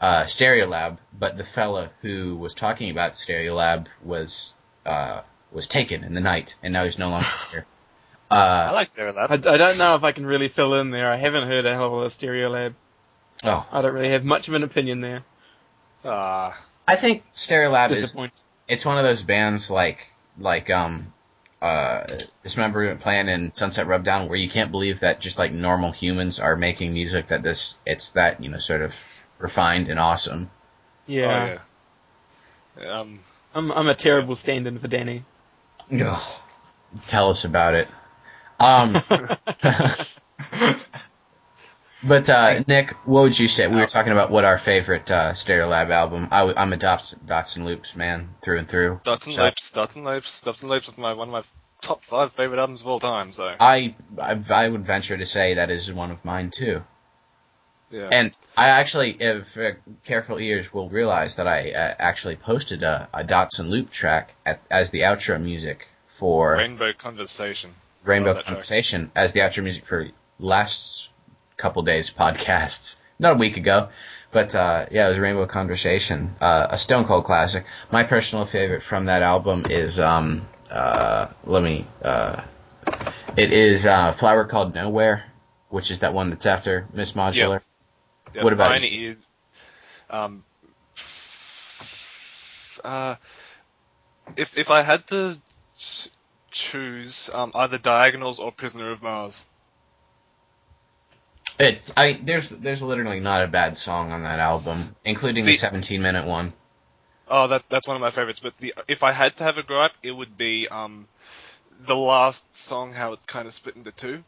uh, Stereolab, but the fella who was talking about Stereolab was uh, was taken in the night, and now he's no longer here. I Uh, like Stereolab. I, I don't know if I can really fill in there. I haven't heard a hell of a lot of Stereolab. oh, I don't really have much of an opinion there. Ah, I think Stereolab is Disappointed. it's one of those bands like like um uh this member playing in Sunset Rubdown where you can't believe that just like normal humans are making music that this it's that you know sort of refined and awesome. Yeah, oh, yeah. Um, I'm I'm a terrible stand-in for Danny. Ugh. Tell us about it. Um, but uh, Nick, what would you say? We were talking about what our favorite uh, Stereolab album. I, am a Dots, Dots and Loops man through and through. Dots and So- Loops, Dots and Loops, Dots and Loops is my one of my top five favorite albums of all time. So I, I I would venture to say that is one of mine too. Yeah, And I actually, if uh, careful ears will realize that I uh, actually posted a, a Dots and Loop track at, as the outro music for Rainbow Conversation. Rainbow that track. Conversation as the outro music for last couple days podcasts, not a week ago. But uh, yeah, it was Rainbow Conversation, uh, a Stone Cold classic. My personal favorite from that album is um, uh, let me. Uh, it is uh, Flower Called Nowhere, which is that one that's after Miss Modular. Yeah, What about mine you? is um, uh, if if I had to ch- choose um, either Diagonals or Prisoner of Mars. It, I there's there's literally not a bad song on that album, including the, The- 17 minute one. Oh, that's that's one of my favorites. But the if I had to have a gripe, it would be um, the last song, how it's kind of split into two.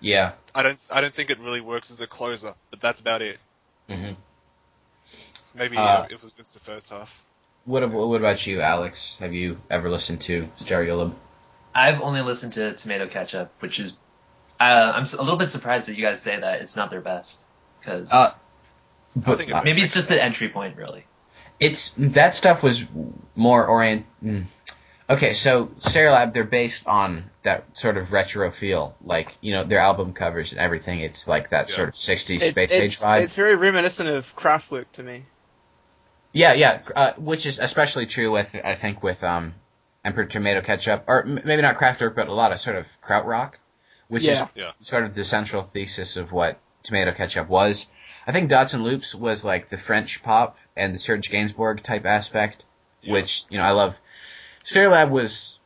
Yeah. I don't I don't think it really works as a closer, but that's about it. hmm Maybe Uh, if it was just the first half. What ab- what about you, Alex? Have you ever listened to Stereolab? I've only listened to Tomato Ketchup, which is uh, I'm a little bit surprised that you guys say that it's not their best because Uh, I think it's maybe it's just the entry point, really. it's that stuff was more orient. mm. Okay, so Stereolab, they're based on that sort of retro feel, like you know their album covers and everything. It's like that Yeah. sort of '60s It's, space it's, age vibe. it's very reminiscent of Kraftwerk to me. Yeah, yeah, uh, which is especially true with I think with um Emperor Tomato Ketchup, or m- maybe not Kraftwerk, but a lot of sort of krautrock, which Yeah. Yeah. is sort of the central thesis of what Tomato Ketchup was. I think Dots and Loops was like the French pop and the Serge Gainsbourg type aspect, Yeah. which you know I love. Stereolab was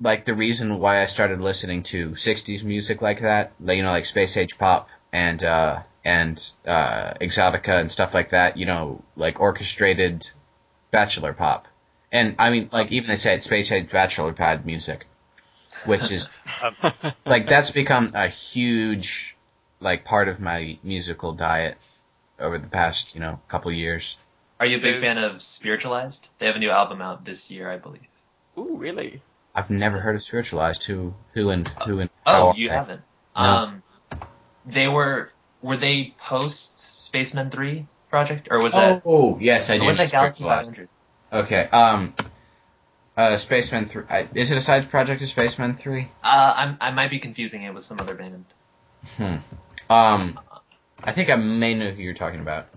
like the reason why I started listening to '60s music like that, like you know like space age pop and uh, and uh, exotica and stuff like that. You know, like orchestrated bachelor pop, and I mean like even they say it's space age bachelor pad music, which is Um, like that's become a huge like part of my musical diet over the past you know couple years. Are you a big There's- fan of Spiritualized? They have a new album out this year, I believe. Ooh, really? I've never heard of spiritualized. Who who and who and Oh, you they? haven't. No. Um, they were were they post Spacemen Three project or was Oh, that oh, yes, I do. was that Galaxie Spiritualized. 500? Okay. Um. Uh, Spacemen three. Is it a side project of Spacemen three? Uh, I'm, I might be confusing it with some other band. Hmm. Um. I think I may know who you're talking about.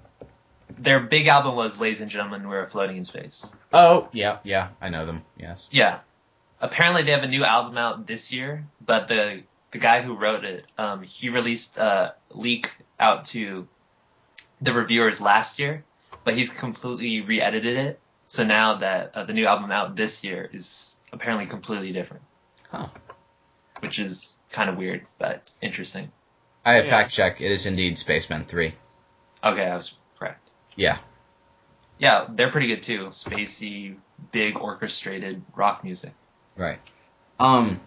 Their big album was "Ladies and Gentlemen, We're Floating in Space." Oh, yeah, yeah, I know them. Yes. Yeah. Apparently, they have a new album out this year, but the the guy who wrote it, um, he released a leak out to the reviewers last year, but he's completely re-edited it. So now that uh, the new album out this year is apparently completely different. Huh. Which is kind of weird, but interesting. I have Yeah. fact check. It is indeed Spacemen three. Okay, I was correct. Yeah. Yeah, they're pretty good too. Spacey, big orchestrated rock music. Right. Um.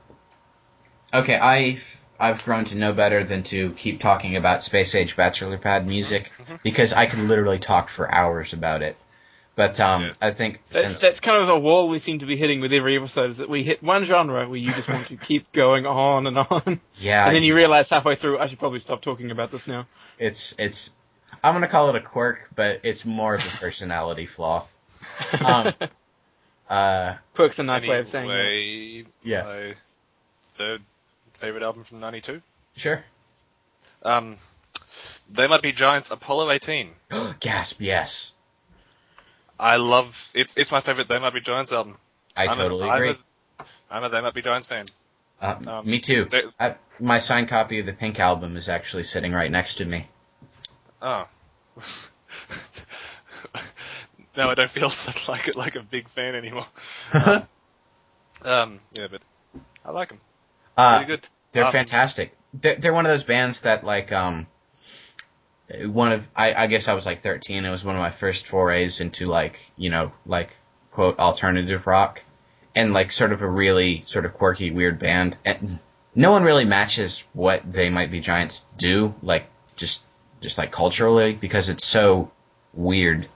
Okay, I've I've grown to know better than to keep talking about space age bachelor pad music because I could literally talk for hours about it. But um, I think That's, since that's kind of the wall we seem to be hitting with every episode, is that we hit one genre where you just want to keep going on and on, yeah, and then you realize halfway through, I should probably stop talking about this now. it's it's I'm gonna call it a quirk, but it's more of a personality flaw. Um, Uh, Quirk's a nice way of saying it. Yeah. My third favorite album from '92. sure. Um, they might be giants. Apollo 18. Gasp! Yes, I love it's. It's my favorite. They might be giants album. I I'm totally a, I'm agree. A, I'm a They Might Be Giants fan. Uh, um, me too. they- I, my signed copy of the Pink album is actually sitting right next to me. Oh. now I don't feel such like like a big fan anymore. Um, yeah, but I like them. Uh, Pretty good. They're Um, fantastic. They're, they're one of those bands that like um one of I, I guess I was like 13. It was one of my first forays into like you know like quote alternative rock and like sort of a really sort of quirky weird band. And no one really matches what they might be giants do like just just like culturally because it's so weird.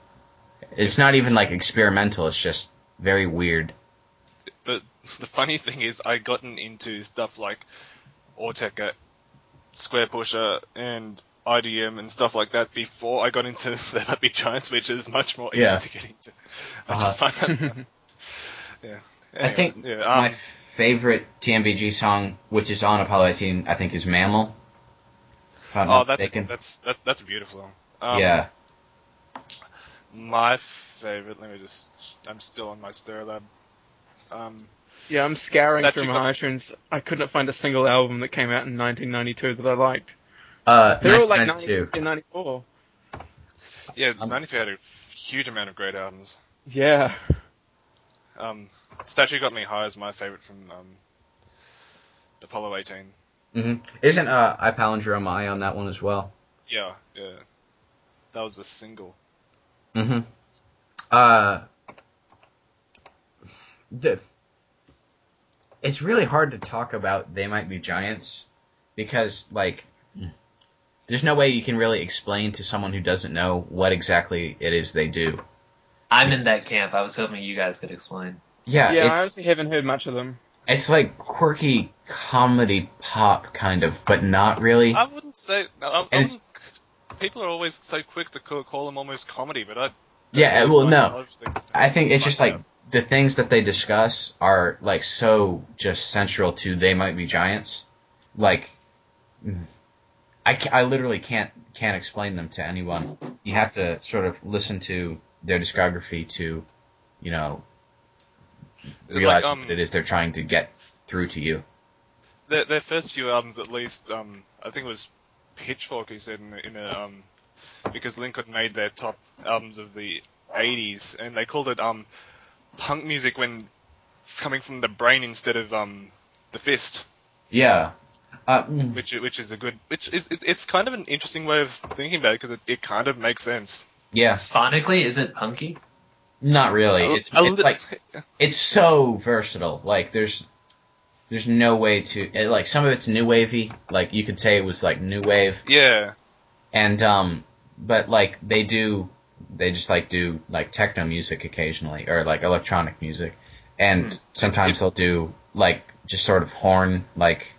It's not even like experimental. It's just very weird. But the funny thing is, I gotten into stuff like Autechre, Square Pusher, and IDM and stuff like that before I got into There Might Be Giants, which is much more easy Yeah. to get into. I just find that fun. Yeah. I think yeah, my um, favorite TMBG song, which is on Apollo 18, I think is Mammal. If I'm oh, not that's mistaken. that's that, that's beautiful. Um, yeah. My favorite. Let me just. I'm still on my Stereolab. Um, Yeah, I'm scouring through my got- iTunes. I couldn't find a single album that came out in 1992 that I liked. Uh, They're all like 1992. 93 94. yeah, Um, 93 had a huge amount of great albums. Yeah. Um, Statue Got Me High is my favorite from um, Apollo 18. Hmm Isn't uh, I Palindrome I on that one as well? Yeah, yeah. That was a single. hmm Uh, the, it's really hard to talk about They Might Be Giants because, like, there's no way you can really explain to someone who doesn't know what exactly it is they do. I'm in that camp. I was hoping you guys could explain. Yeah, Yeah, I honestly haven't heard much of them. it's like quirky comedy pop kind of, but not really. I wouldn't say. I, I And wouldn't, people are always so quick to call, call them almost comedy, but I. Yeah, well, no. a lot of things- I think it's just like like the things that they discuss are like so just central to they might be giants. Like, I, I literally can't can't explain them to anyone. You have to sort of listen to their discography to, you know, Like, realize um, what it is they're trying to get through to you. Their, their first few albums, at least, um, I think it was Pitchfork who said in, a- in a, um, because Lincoln made their top albums of the 80s, and they called it um, punk music when coming from the brain instead of um, the fist, Yeah. Uh, mm, which which is a good, which is it's, it's kind of an interesting way of thinking about it because it, it kind of makes sense. yeah. Sonically, is it punky? Not really. A- It's a it's li- like it's so versatile. Like there's there's no way to it, like some of it's new wavy. Like you could say it was like new wave, Yeah. and um, but like they do, they just like do like techno music occasionally or like electronic music, and sometimes they'll do like just sort of horn like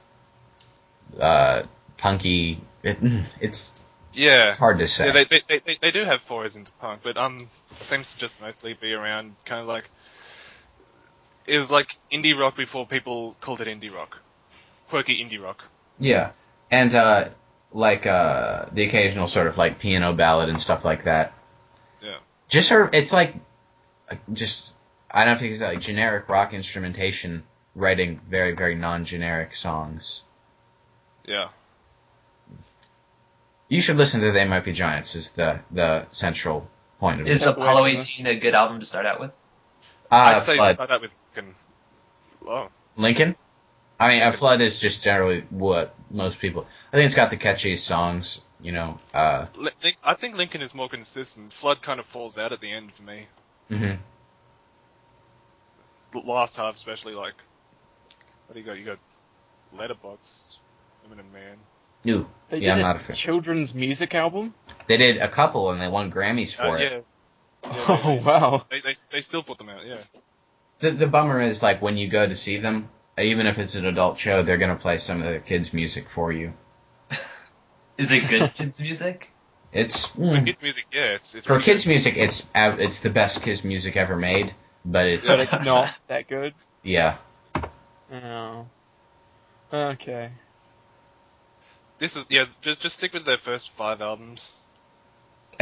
uh punky. It, it's Yeah. hard to say. Yeah, they, they, they, they do have forays into punk, but um, seems to just mostly be around kind of like it was like indie rock before people called it indie rock, quirky indie rock. Yeah, and uh, like uh, the occasional sort of like piano ballad and stuff like that. Yeah. Just sort of, it's like uh, just I don't think if you can say like generic rock instrumentation writing very very non-generic songs. Yeah, You should listen to They Might Be Giants is the the central point of Is it. Apollo 18 a good album to start out with? Uh, I'd say Flood. start out with fucking- oh, Lincoln. I mean, a flood is just generally what most people. I think it's got the catchiest songs. You know. Uh, I think Lincoln is more consistent. Flood kind of falls out at the end for me. mhm. The last half, especially like, what do you got? You got Letterbox, Women and Men. New. They Yeah, I'm not a a fan. children's music album. They did a couple and they won Grammys Uh, for it. Yeah. Yeah, Oh, they, they, wow. They, they they still put them out. Yeah. The the bummer is like when you go to see them, even if it's an adult show, they're gonna play some of the kids' music for you. Is it good kids music? It's For mm, kids music, yeah, it's, it's for really kids' good. music. It's it's the best kids' music ever made. But it's But it's not that good. yeah. Oh. Okay. This is yeah. Just just stick with their first five albums.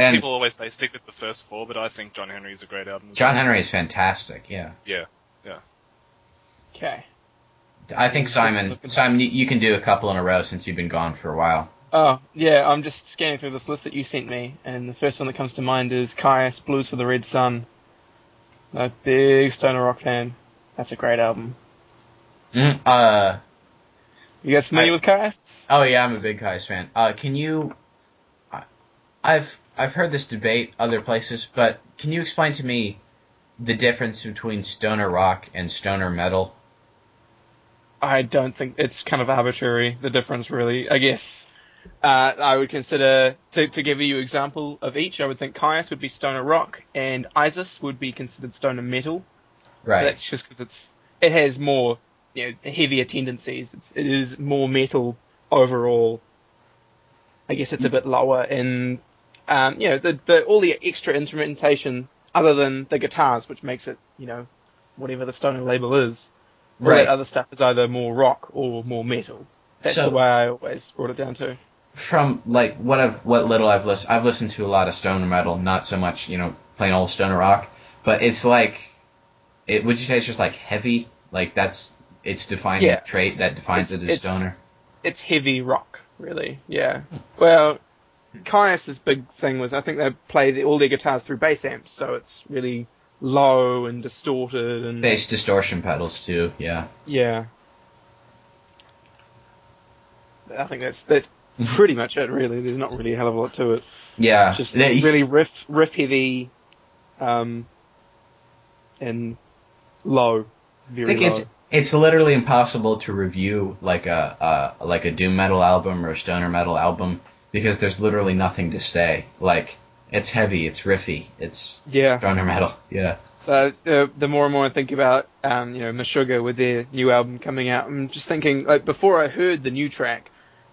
And People always say stick with the first four, but I think John Henry is a great album. John well. Henry is fantastic. Yeah. Yeah. Yeah. Okay. I think Simon Simon you, you can do a couple in a row since you've been gone for a while. Oh, yeah, I'm just scanning through this list that you sent me, and the first one that comes to mind is Kyuss Blues for the Red Sun. I'm a big Stoner Rock fan. That's a great album. Mm, uh You guys familiar I- with Kyuss? oh yeah, I'm a big Kyuss fan. Uh, can you? I- I've I've heard this debate other places, but can you explain to me the difference between stoner rock and stoner metal? I don't think it's kind of arbitrary, the difference really. I guess, uh, I would consider, to, to give you example of each, I would think Kyuss would be Stoner Rock, and Isis would be considered Stoner Metal. Right. That's just because it's, it has more, you know, heavier tendencies. It's, it is more metal overall. I guess it's a bit lower in, um, you know, the, the, all the extra instrumentation other than the guitars, which makes it, you know, whatever the Stoner label is. All Right. other stuff is either more rock or more metal. That's So- the way I always brought it down to. From like what I've what little I've listened, I've listened to a lot of stoner metal, not so much you know plain old stoner rock, but it's like, it would you say it's just like heavy? Like that's its defining Yeah. trait that defines It's- it as it's- stoner. It's heavy rock, really. Yeah. Well, Kyuss's big thing was I think they play the, all their guitars through bass amps, so it's really low and distorted and Bass distortion pedals too. Yeah. yeah. I think that's that's pretty much it. Really, there's not really a hell of a lot to it. Yeah. Just really riff riff heavy, um, and low, I think low. it's it's literally impossible to review like a, a like a doom metal album or a stoner metal album because there's literally nothing to say. Like it's heavy, it's riffy, it's yeah. stoner metal. Yeah. So uh, the more and more I think about, um, you know, Meshuggah with their new album coming out, I'm just thinking, like, before I heard the new track,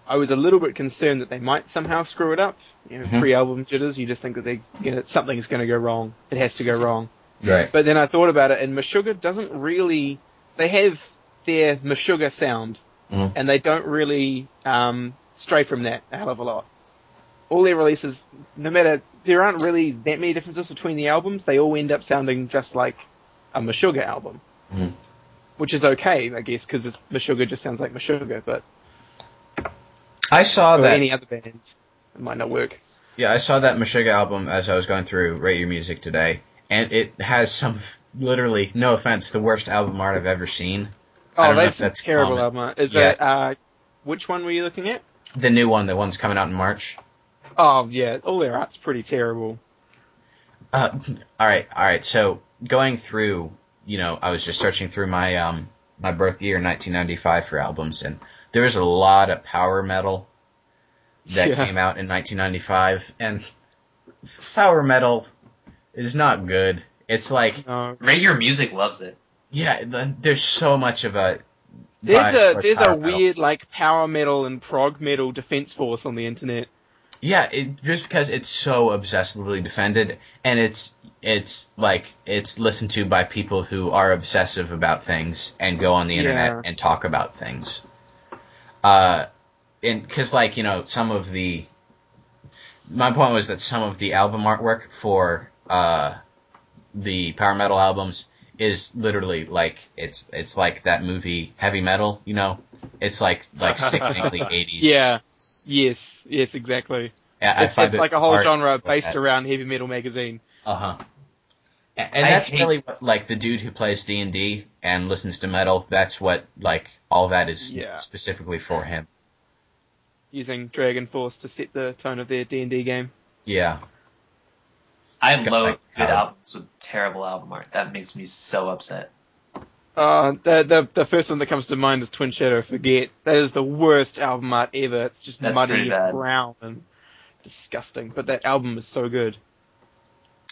I was a little bit concerned that they might somehow screw it up. You know, Mhm. pre-album jitters, you just think that they, you know, something's going to go wrong. It has to go wrong. Right. But then I thought about it, and Meshuggah doesn't really. They have their Meshuggah sound, Mhm. and they don't really um, stray from that a hell of a lot. All their releases, no matter there aren't really that many differences between the albums, they all end up sounding just like a Meshuggah album, Mhm. which is okay, I guess, because Meshuggah just sounds like Meshuggah. But I saw that. any other band, it might not work. Yeah, I saw that Meshuggah album as I was going through Rate Your Music today, and it has some literally, no offense, the worst album art I've ever seen. I Oh, don't know if have some that's terrible album. art. Is Yeah. it? Uh, which one were you looking at? The new one, the one's coming out in March. Oh yeah, all their art's pretty terrible. Uh, all right, all right. So going through, you know, I was just searching through my um my birth year, 1995, for albums, and there was a lot of power metal that Yeah. came out in 1995, and power metal is not good. It's like, No. Rate Your Music loves it. yeah, the, there's so much of a There's a there's a power metal. weird like power metal and prog metal defense force on the internet. Yeah, it, just because it's so obsessively defended, and it's it's like it's listened to by people who are obsessive about things and go on the internet Yeah. and talk about things. Uh, and because like you know some of the, my point was that some of the album artwork for uh, the power metal albums is literally like it's it's like that movie Heavy Metal, you know, it's like like sickeningly eighties. Yeah. Yes. Yes. Exactly. I It's, find it's it like a whole genre based that. around heavy metal magazine. Uh huh. And, and that's hate- really what, like the dude who plays D and D and listens to metal. That's what like all that is Yeah. specifically for him. using Dragon Force to set the tone of their D and D game. Yeah. I Got loathe like good power. albums with terrible album art. That makes me so upset. Uh, the, the the first one that comes to mind is Twin Shadow Forget. That is the worst album art ever. It's just That's muddy and brown and disgusting. But that album is so good.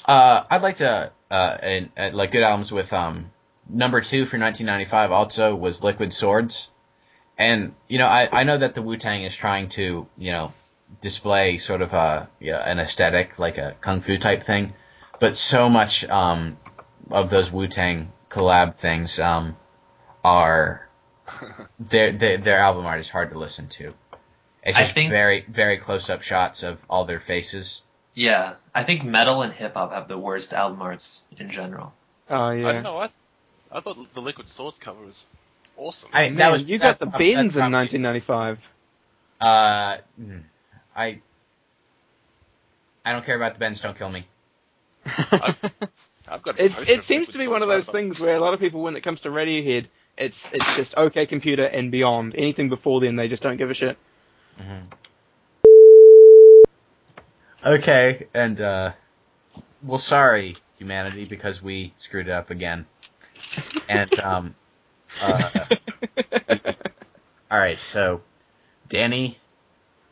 Uh, I'd like to uh, and, uh like good albums with um number two for 1995 also was Liquid Swords, and you know I I know that the Wu Tang is trying to you know display sort of a yeah, an aesthetic like a kung fu type thing, but so much um of those Wu Tang collab things um are their their their album art is hard to listen to. It's I just think- very very close up shots of all their faces. Yeah, I think metal and hip hop have the worst album arts in general. Oh I yeah. don't know. I, I thought the Liquid Swords cover was awesome. I, Man, that was you got the prob- that's in 1995. Uh, mm, I I don't care about the bends. Don't kill me. I've got. A It's, poster it seems to be one of those things where a lot of people, when it comes to Radiohead, it's it's just OK Computer and beyond. Anything before then, they just don't give a shit. Okay, and uh, well, sorry, humanity, because we screwed it up again. And um, uh, all right, so Danny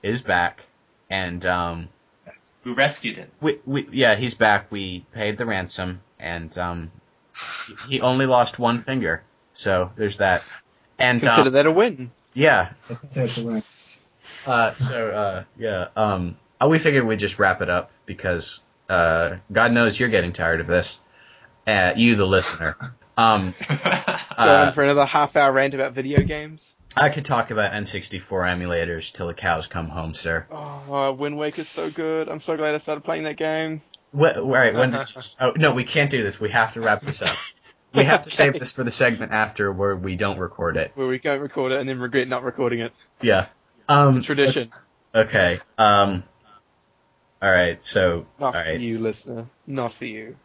is back, and um, We rescued him. we, we yeah, he's back. We paid the ransom, and um, he only lost one finger, so there's that. And Consider um, that a win. yeah, That's actually right. Uh, so, uh, yeah, um, uh, we figured we'd just wrap it up because, uh, God knows you're getting tired of this. Uh, you, the listener. Um, Go uh, on for another half hour rant about video games. I could talk about N64 emulators till the cows come home, sir. Oh, Wind Waker's so good. I'm so glad I started playing that game. Wh- all right, when you, oh, no, we can't do this. We have to wrap this up. We have to save this for the segment after where we don't record it. Where we don't record it and then regret not recording it. Yeah. Um, Tradition. okay. Um, all right, so, all Not for you, listener. Not for you.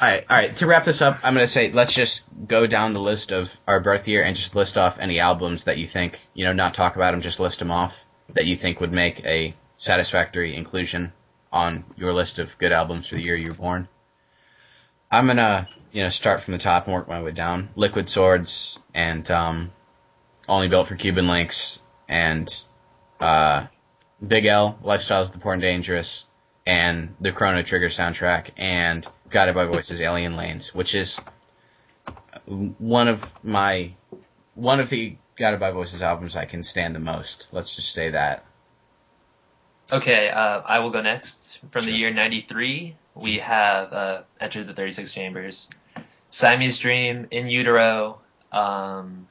All right, all right. To wrap this up, I'm gonna say let's just go down the list of our birth year and just list off any albums that you think, you know, not talk about them, just list them off that you think would make a satisfactory inclusion on your list of good albums for the year you were born. I'm gonna, you know, start from the top and work my way down. Liquid Swords and um, Only Built for Cuban Links and uh, Big L, Lifestyles of the Poor and Dangerous, and the Chrono Trigger soundtrack, and Guided by Voices Alien Lanes, which is one of my one of the Guided by Voices albums I can stand the most. Let's just say that. Okay, uh, I will go next. From the year 93, we have uh, Enter the 36 Chambers, Siamese Dream, In Utero, um,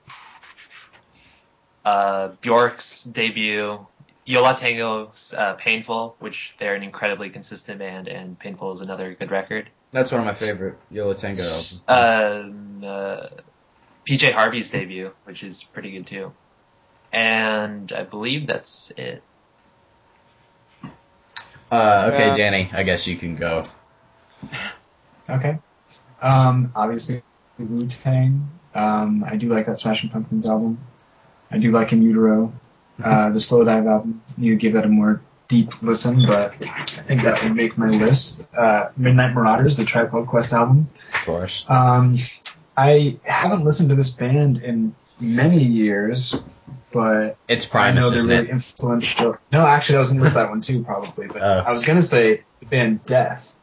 uh, Bjork's debut, Yo La Tengo's uh, Painful, which they're an incredibly consistent band, and Painful is another good record. That's one of my favorite Yo La Tengo albums. Um, uh, PJ Harvey's debut, which is pretty good too. And I believe that's it. Uh, okay, Yeah. Danny, I guess you can go. Okay. Um, obviously Wu Tang. Um, I do like that Smashing Pumpkins album. I do like In Utero. Uh, the Slowdive album. You give that a more deep listen, but I think that would make my list. Uh, Midnight Marauders, the Tribe Called Quest album. Of course. Um, I haven't listened to this band in many years, but It's I Primus, know they're really it? influential. No, actually, I was gonna list that one too, probably, but Oh. I was gonna say the band Death.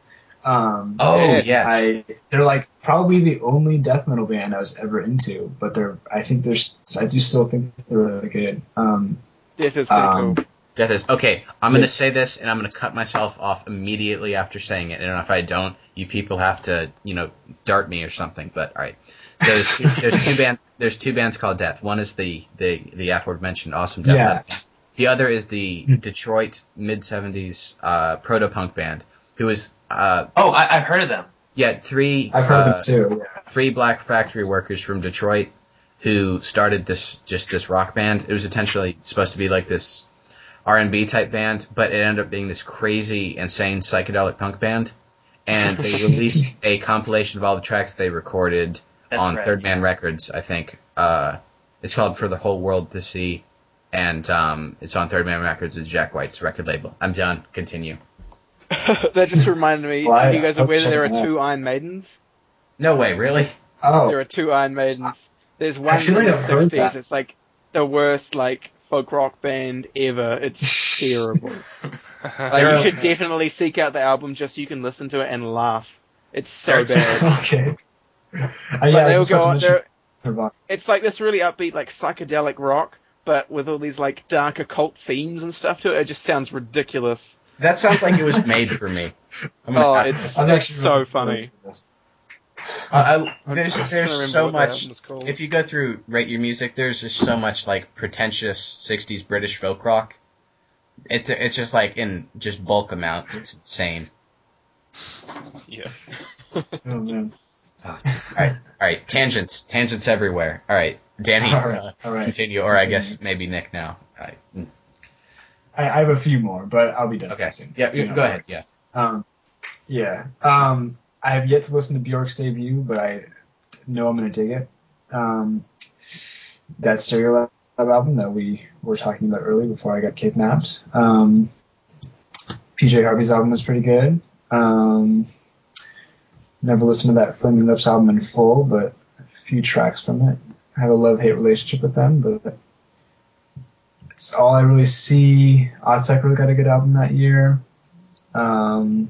Um, Oh Yeah. yes. I they're like probably the only death metal band I was ever into, but they're I think they're s- I do still think they're really good. Um, Death is pretty um, cool. Death is okay. I'm gonna say this, and I'm gonna cut myself off immediately after saying it. And if I don't, you people have to, you know, dart me or something. But all right. So there's two, there's two band there's two bands called Death. One is the the the aforementioned awesome death Yeah. band. The other is the Detroit mid '70s uh, proto punk band, who was uh, Oh, I, I've heard of them. yeah three I've heard uh, of it too. Yeah. three black factory workers from Detroit who started this just this rock band. It was intentionally supposed to be like this R and B type band, but it ended up being this crazy, insane psychedelic punk band. And they released a compilation of all the tracks they recorded That's on right. Third Man Records, I think. Uh, it's called For the Whole World to See, and um, it's on Third Man Records with Jack White's record label. I'm done. Continue. that just reminded me. Well, are you guys I'll aware that there are two Iron Maidens? No way, really? Oh, There are two Iron Maidens. There's one feel from like the I've 60s. that. It's like the worst like folk rock band ever. It's terrible. Like you should definitely seek out the album just so you can listen to it and laugh. It's so bad. okay. Uh, yeah, I they'll was just go on. mention. It's like this really upbeat, like psychedelic rock, but with all these like dark occult themes and stuff to it. It just sounds ridiculous. That sounds like it was made for me. I'm gonna- Oh, it's I'm it's so really funny. I- I'm there's there's trying so much. album was called. If you go through rate your music, there's just so much like pretentious '60s British folk rock. It, it's just like in just bulk amounts. It's insane. yeah. Oh man. All right, all right. Tangents, tangents everywhere. All right, Danny, All right, all right. continue, or I guess maybe Nick now. All right. Mm. I, I have a few more, but I'll be done Okay. soon. Yeah, You know. go ahead. Yeah. Um, yeah. Um, I have yet to listen to Bjork's debut, but I know I'm gonna dig it. Um, that Stereolab album that we were talking about earlier before I got kidnapped. Um, PJ Harvey's album was pretty good. Um, never listened to that Flaming Lips album in full, but a few tracks from it. I have a love-hate relationship with them, but it's all I really see. Oddsucker really got a good album that year. Um,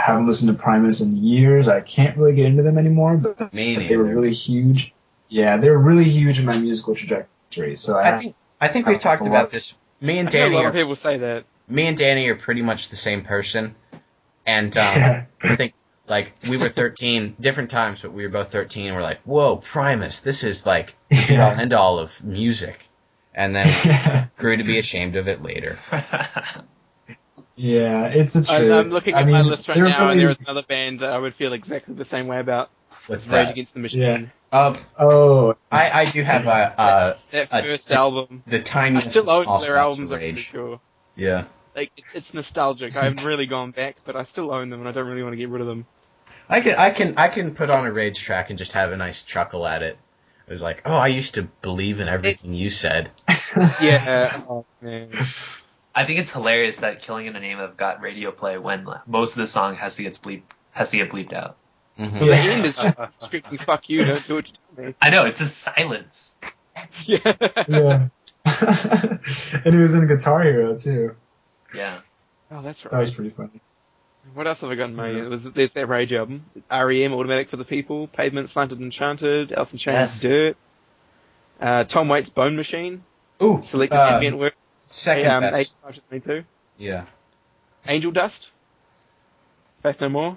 haven't listened to Primus in years. I can't really get into them anymore, but Me they were really huge. Yeah, they were really huge in my musical trajectory. So I, I think I think we've talked about this. Me and I hear Danny lot are of people say that. me and Danny are pretty much the same person, and um, Yeah. I think like we were 13, different times, but we were both 13. and We're like, whoa, Primus, this is like the all end all of music, and then grew to be ashamed of it later. Yeah, it's the I'm, truth. I'm looking I at my list right they're now, and really- there is another band that I would feel exactly the same way about. What's Rage that? Against the Machine. Yeah. Um, Oh, I I do have a uh That A first t- album. the I tiniest still of own their spots albums, of I'm pretty rage. sure. Yeah. Like, it's, it's nostalgic. I haven't really gone back, but I still own them, and I don't really want to get rid of them. I can I can I can put on a rage track and just have a nice chuckle at it. It was like, oh, I used to believe in everything It's- you said. Yeah. oh, man. I think it's hilarious that "Killing in the Name of" got radio play when most of the song has to get bleep has to get bleeped out. hmm Well, the end is just screaming, fuck you, don't do what you tell me. I know it's just silence. Yeah. yeah. and he was in Guitar Hero too. Yeah. Oh, that's right. That was pretty funny. What else have I got in my Yeah. It was There's that Rage album. REM, Automatic for the People, Pavement, Slanted Enchanted, Alice in Chains, Yes. Dirt, uh, Tom Waits' Bone Machine, Ooh, Selected uh, Ambient Work, second um, best. 85 to 22, Yeah. Angel Dust, Faith No More,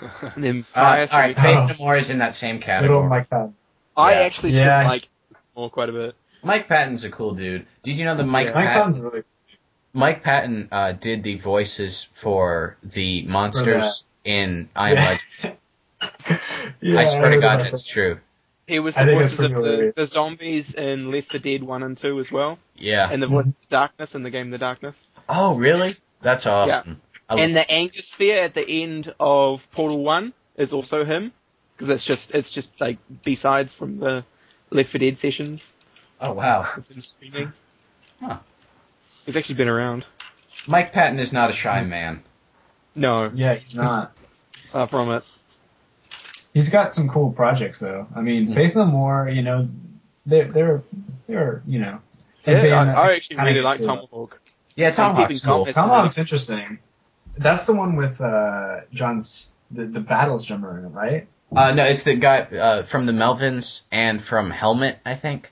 and then Uh, Fire. all so Faith. No More is in that same Good old category. Mike Patton. I Yeah. actually still Yeah. like more quite a bit. Mike Patton's a cool dude. Did you know that Mike Yeah. Mike Patton, Patton's really Mike Patton uh, did the voices for the monsters in I Am Yeah. Legend? yeah, I swear to God, about that's true. He was the voices of the, the zombies in Left 4 Dead 1 and 2 as well, Yeah. and the voice of the darkness in the game The Darkness. Oh, really? That's awesome. I- And the Anger Sphere at the end of Portal One is also him, because it's just it's just like B sides from the Left 4 Dead sessions oh, wow. with him screaming. Huh. He's actually been around. Mike Patton is not a shy man. No, Yeah, he's not. far from it. He's got some cool projects though. I mean, Mm. Faith No More, you know, they're they're they're you know. Yeah, I, I actually really like to- Tomahawk. Yeah, Tomahawk's keeping cool. confidence. Tomahawk's interesting. That's the one with uh John's the the battles drummer in it, right? Uh, no, it's the guy uh, from the Melvins and from Helmet, I think.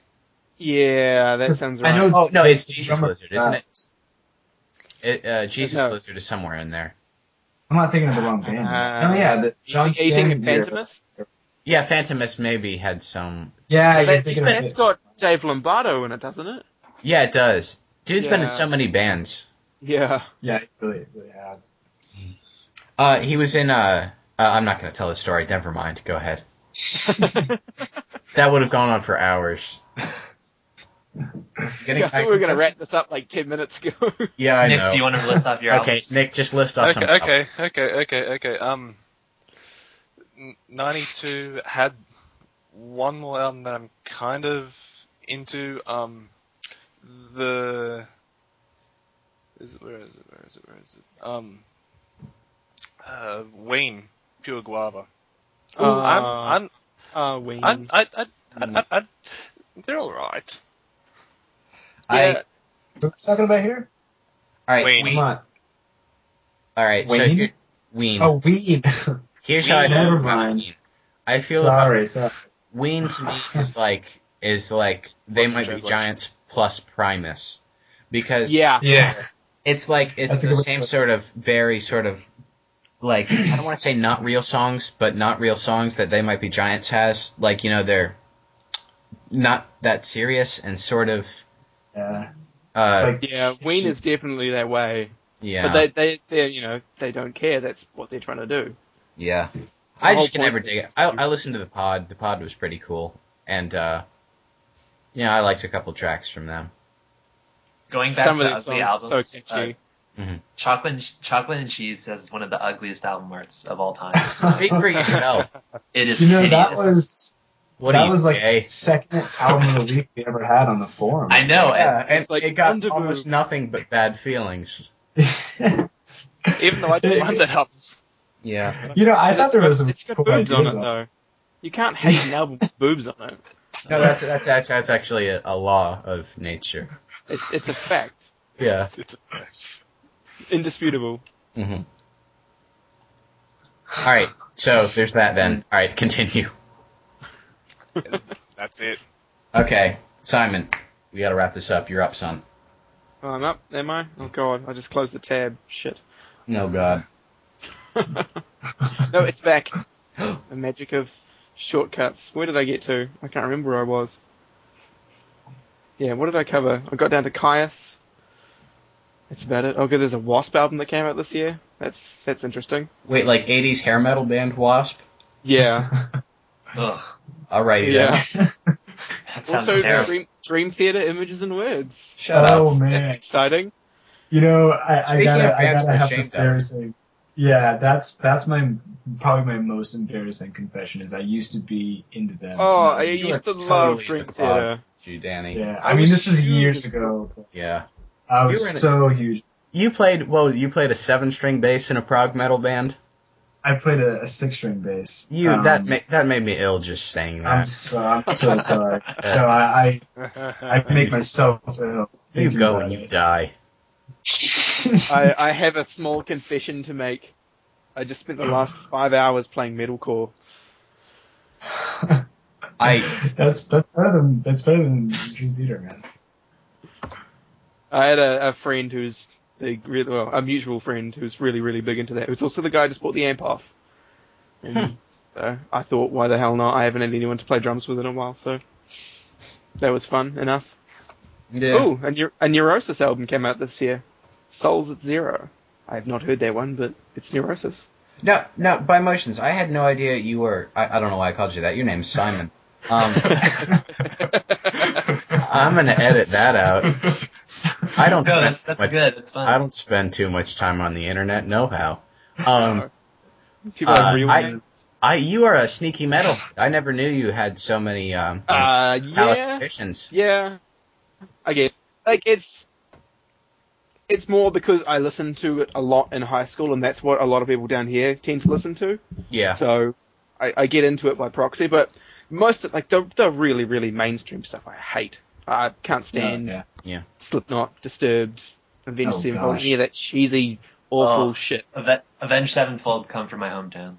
Yeah, that sounds right. I know. Oh no, it's Jesus Lizard, isn't it? it uh, Jesus No. Lizard is somewhere in there. I'm not thinking of the wrong band. Uh, oh yeah, the John Eating Stan. a Fantômas? Yeah, Fantômas maybe had some. Yeah, Yeah, you're that's, thinking got Dave Lombardo in it, doesn't it? Yeah, it does. Dude's been in so many bands. Yeah. Yeah, it really, really has. Uh, he was in uh, uh I'm not gonna tell the story. Never mind. Go ahead. That would have gone on for hours. Getting Yeah, I thought we were going to wrap this up like 10 minutes ago. Yeah, I Nick, know. do you want to list off your okay, albums? Nick, just list off some. Okay, okay, okay, okay, okay. Um, 92 had one more album that I'm kind of into. Um, the is it where is it where is it where is it? Um, uh, Wayne, Pure Guava. Uh, I'm, I'm, uh, Wayne. I'm, I, I, I, I, I, they're all right. I, Yeah. What are talking about here? all right, Wayne. Come on. all right. So Wayne? here, Ween. Oh, weed. Here's how I feel Never about mind. Ween. I feel about sorry, sorry. Ween to me is like is like they What's might be? Giants plus Primus because yeah. Yeah. it's like it's That's the same to sort of very sort of like I don't want to say not real songs, but not real songs that they might be Giants has. Like you know they're not that serious and sort of Yeah. uh like Yeah, Wayne is definitely that way. yeah But they, they, they, you know, they don't care. That's what they're trying to do. yeah. I just can never dig it. I. I listened to the pod. The pod was pretty cool, and uh yeah, I liked a couple tracks from them. Going back Some to of these ugly songs are albums, so catchy. uh, Chocolate and, Chocolate and Cheese has one of the ugliest album arts of all time. Speak for yourself. It is You know, hideous. that was What that was like gay? the second album of the week we ever had on the forum. I know. Yeah, and and like it got Underboob. almost nothing but bad feelings. Even though I don't mind that album. Yeah. you know, I But thought it's there was some It's got cool boobs on it, though. You can't hate an album with boobs on it. No, that's that's that's, that's actually a, a law of nature. It's, it's a fact. Yeah. It's a fact. Indisputable. hmm All right. So there's that then. All right. Continue. That's it. Okay, Simon, we got to wrap this up. You're up, son. Oh, I'm up. Am I? Oh god, I just closed the tab. Shit. No God. no, it's back. the magic of shortcuts. Where did I get to? I can't remember where I was. Yeah, what did I cover? I got down to Kyuss. That's about it. Oh, okay, there's a Wasp album that came out this year. That's that's interesting. Wait, like '80s hair metal band Wasp? Yeah. Ugh, Alrighty Yeah. then. that sounds also, terrible. Dream, Dream Theater Images and Words. Shut oh up. man, Exciting. you know, I, I gotta, of I gotta we're have ashamed of. embarrassing. Yeah, that's that's my probably my most embarrassing confession is I used to be into them. Oh, I You used are to love Dream the clog. Theater. You, Danny. yeah. I I, mean, was this was years ago. Yeah. I was were in a- so huge. You played. Whoa, you played a seven-string bass in a prog metal band. I played a, a six-string bass. You Um, that ma- that made me ill just saying I'm that. so I'm so sorry. no, I, I I make myself ill. you go and you it. die. I, I have a small confession to make. I just spent the last five hours playing metalcore. I that's that's better than that's better than Dream Theater, man. I had a, a friend who's big, really, well, a mutual friend who's really, really big into that. Who's also the guy who just bought the amp off. And Hmm. So I thought, why the hell not? I haven't had anyone to play drums with in a while, so that was fun enough. yeah. Oh, a, Neu- a Neurosis album came out this year. Souls at Zero. I have not heard that one, but it's Neurosis. No, no. By motions, I had no idea you were. I, I don't know why I called you that. Your name's Simon. Um, I'm gonna edit that out. I don't. No, spend that's, too that's much, good. That's fun. I don't spend too much time on the internet. Know how. Um, People Uh, have I- I you are a sneaky metal. I never knew you had so many um Uh, talented yeah. musicians. Yeah, I guess. Like it's it's more because I listened to it a lot in high school, and that's what a lot of people down here tend to listen to. Yeah. So I, I get into it by proxy, but most of like the the really really mainstream stuff I hate. I can't stand yeah. Slipknot, Disturbed, Avenged Oh, Sevenfold, gosh. any of that cheesy, awful Oh. shit. Aven- Avenged Sevenfold come from my hometown,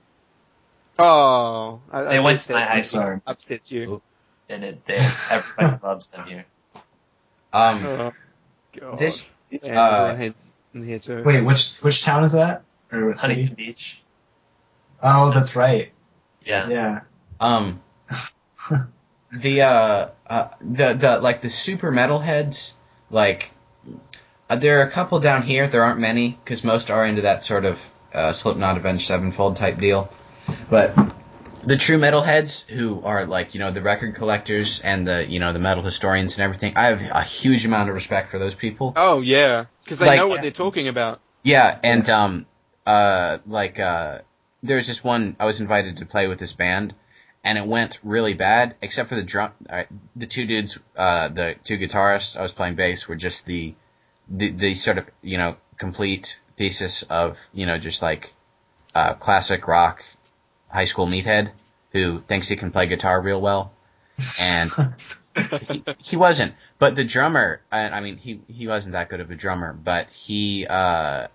Oh, I, They I went to my high school. Upsets you. and it, they, everybody loves them here. Um, Oh, God. This- yeah, uh, everyone in here too. Wait, which which town is that? Or what Huntington city? Beach. Oh, that's right. Yeah. Yeah. um, the uh, uh, the the like the super metalheads, like uh, there are a couple down here. There aren't many because most are into that sort of uh, Slipknot, Avenged Sevenfold type deal. But the true metalheads who are like you know the record collectors and the you know the metal historians and everything, I have a huge amount of respect for those people. Oh yeah, because they Like- know what they're talking about. Yeah, and um, uh, like uh, there was this one I was invited to play with this band, and it went really bad. Except for the drum, the two dudes, uh, the two guitarists I was playing bass were just the, the the sort of you know complete thesis of you know just like, uh, classic rock, high school meathead who thinks he can play guitar real well, and he, he wasn't. But the drummer, I, I mean, he he wasn't that good of a drummer, but he uh,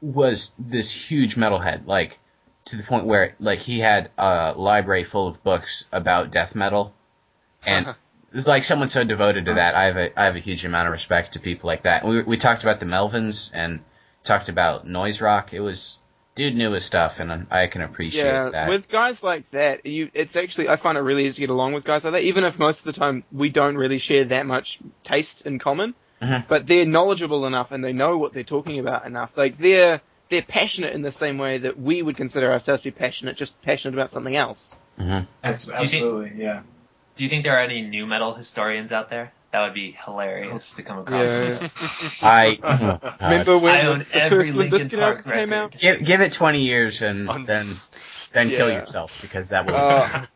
was this huge metalhead, like to the point where like he had a library full of books about death metal, and it's like someone so devoted to that. I have a I have a huge amount of respect to people like that. We we talked about the Melvins and talked about noise rock. It was dude knew his stuff, and I can appreciate Yeah, that. with guys like that, you it's actually I find it really easy to get along with guys like that, even if most of the time we don't really share that much taste in common. Mhm. But they're knowledgeable enough and they know what they're talking about enough. Like they're they're passionate in the same way that we would consider ourselves to be passionate, just passionate about something else. That's you think- absolutely yeah. Do you think there are any new metal historians out there? That would be hilarious to come across. Yeah. I oh, Remember when I the, the every first Limp Linkin Bizkit Park came record. out? give give it twenty years and Un- then then kill yourself because that will. Uh,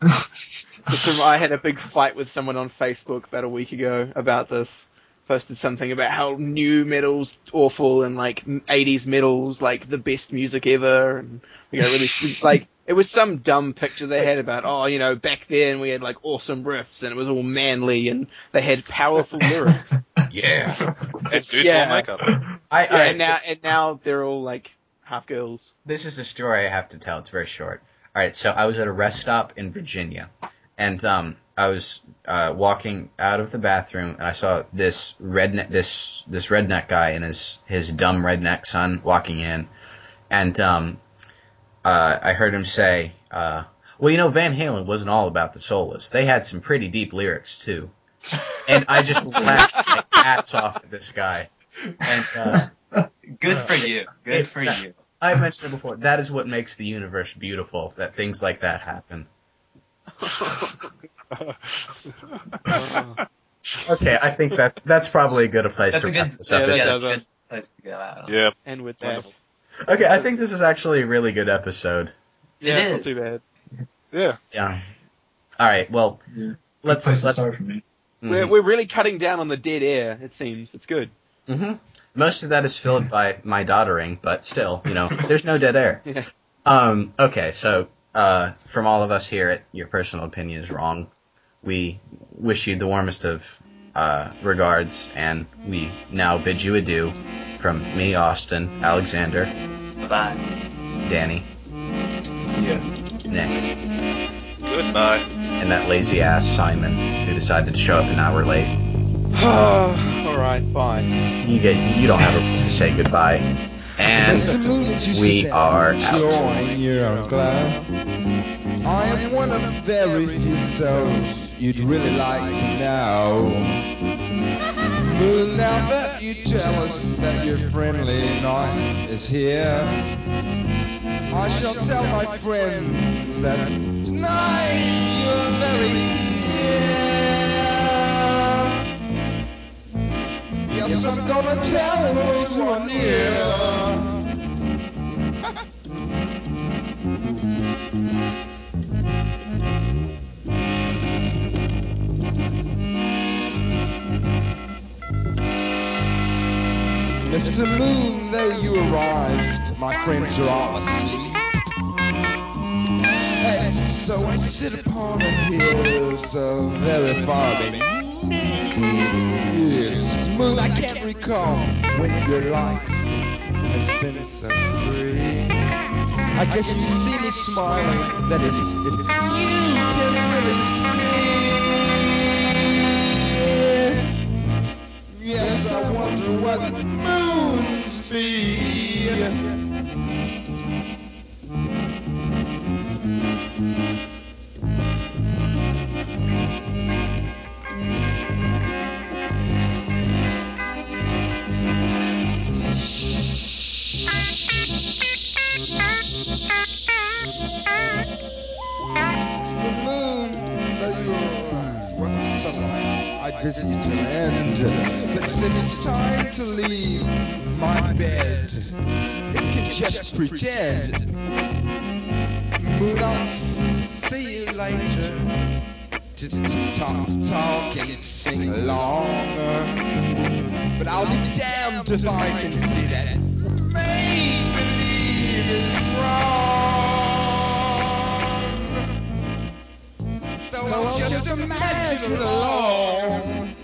so I had a big fight with someone on Facebook about a week ago about this. Posted something about how new metal's awful and like 80s metal's like the best music ever. And we got really like it was some dumb picture they had about oh you know back then we had like awesome riffs and it was all manly and they had powerful lyrics. yeah. And dudes Yeah. wear makeup. I, Yeah, all right, and now this, and now they're all like half girls. this is a story I have to tell. It's very short. All right, so I was at a rest stop in Virginia, and um, I was uh, walking out of the bathroom, and I saw this redneck, this this redneck guy and his his dumb redneck son walking in, and um, uh, I heard him say, uh, "Well, you know, Van Halen wasn't all about the soulless. They had some pretty deep lyrics too." And I just laughed my ass off at this guy, and. Uh, Good for you. Good for you. I mentioned it before. That is what makes the universe beautiful. That things like that happen. Okay, I think that that's probably a good a place That's to a good, wrap this yeah, up. that yeah, isn't that's a good place to go out. Yeah, And with that, Okay, I think this is actually a really good episode. yeah, It it's not too bad. Yeah. Yeah. All right. Well, Yeah. let's Place to let's. start for me. We're, mhm. we're really cutting down on the dead air. It seems it's good. Mhm. Most of that is filled by my doddering, but still, you know, there's no dead air. Yeah. Um. Okay. So, uh, from all of us here at Your Personal Opinion is Wrong, we wish you the warmest of uh, regards, and we now bid you adieu from me, Austin, Alexander, Bye. Danny, See ya. Nick, Good night. and that lazy ass Simon who decided to show up an hour late. All right, bye. You get you don't have to say goodbye. And we are out. Join your club. I am one of very few souls you'd really like to know. But now that you tell us that your friendly night is here, I shall tell my friends that tonight you're very near. Yes, I'm gonna tell those who are near. Mr. Moon, there you arrived. My friends are all asleep. And so I sit upon a hill so very far beneath. Yes, moon, I can't recall when your light has been so free. I guess you see me smiling, that is, if you can really see. Yes, I wonder what moons be. Moon, though you're what the sunlight I'd visit to end. But since it's time to leave my bed, it can just pretend. Moon, I'll see you later. Talk, talk and sing along. But I'll be damned if I can see that make believe is wrong. So, I'll just imagine alone.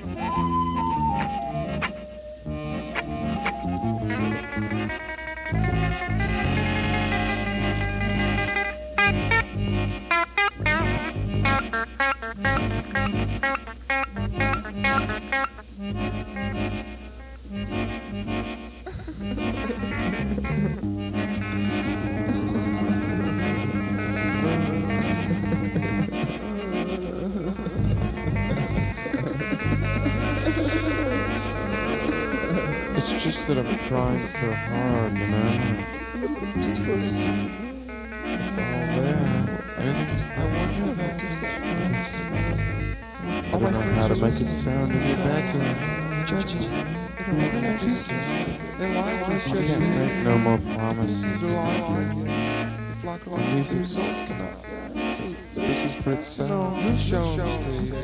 It's I'm so hard, you know? It's all there. Everything's I wonder if everything's I don't know how to make it sound any better. Judging. They don't want to notice. They like I you, can't make no more promises. They like you. If like The music source cannot. Speaking for itself. Show 'em, Steve.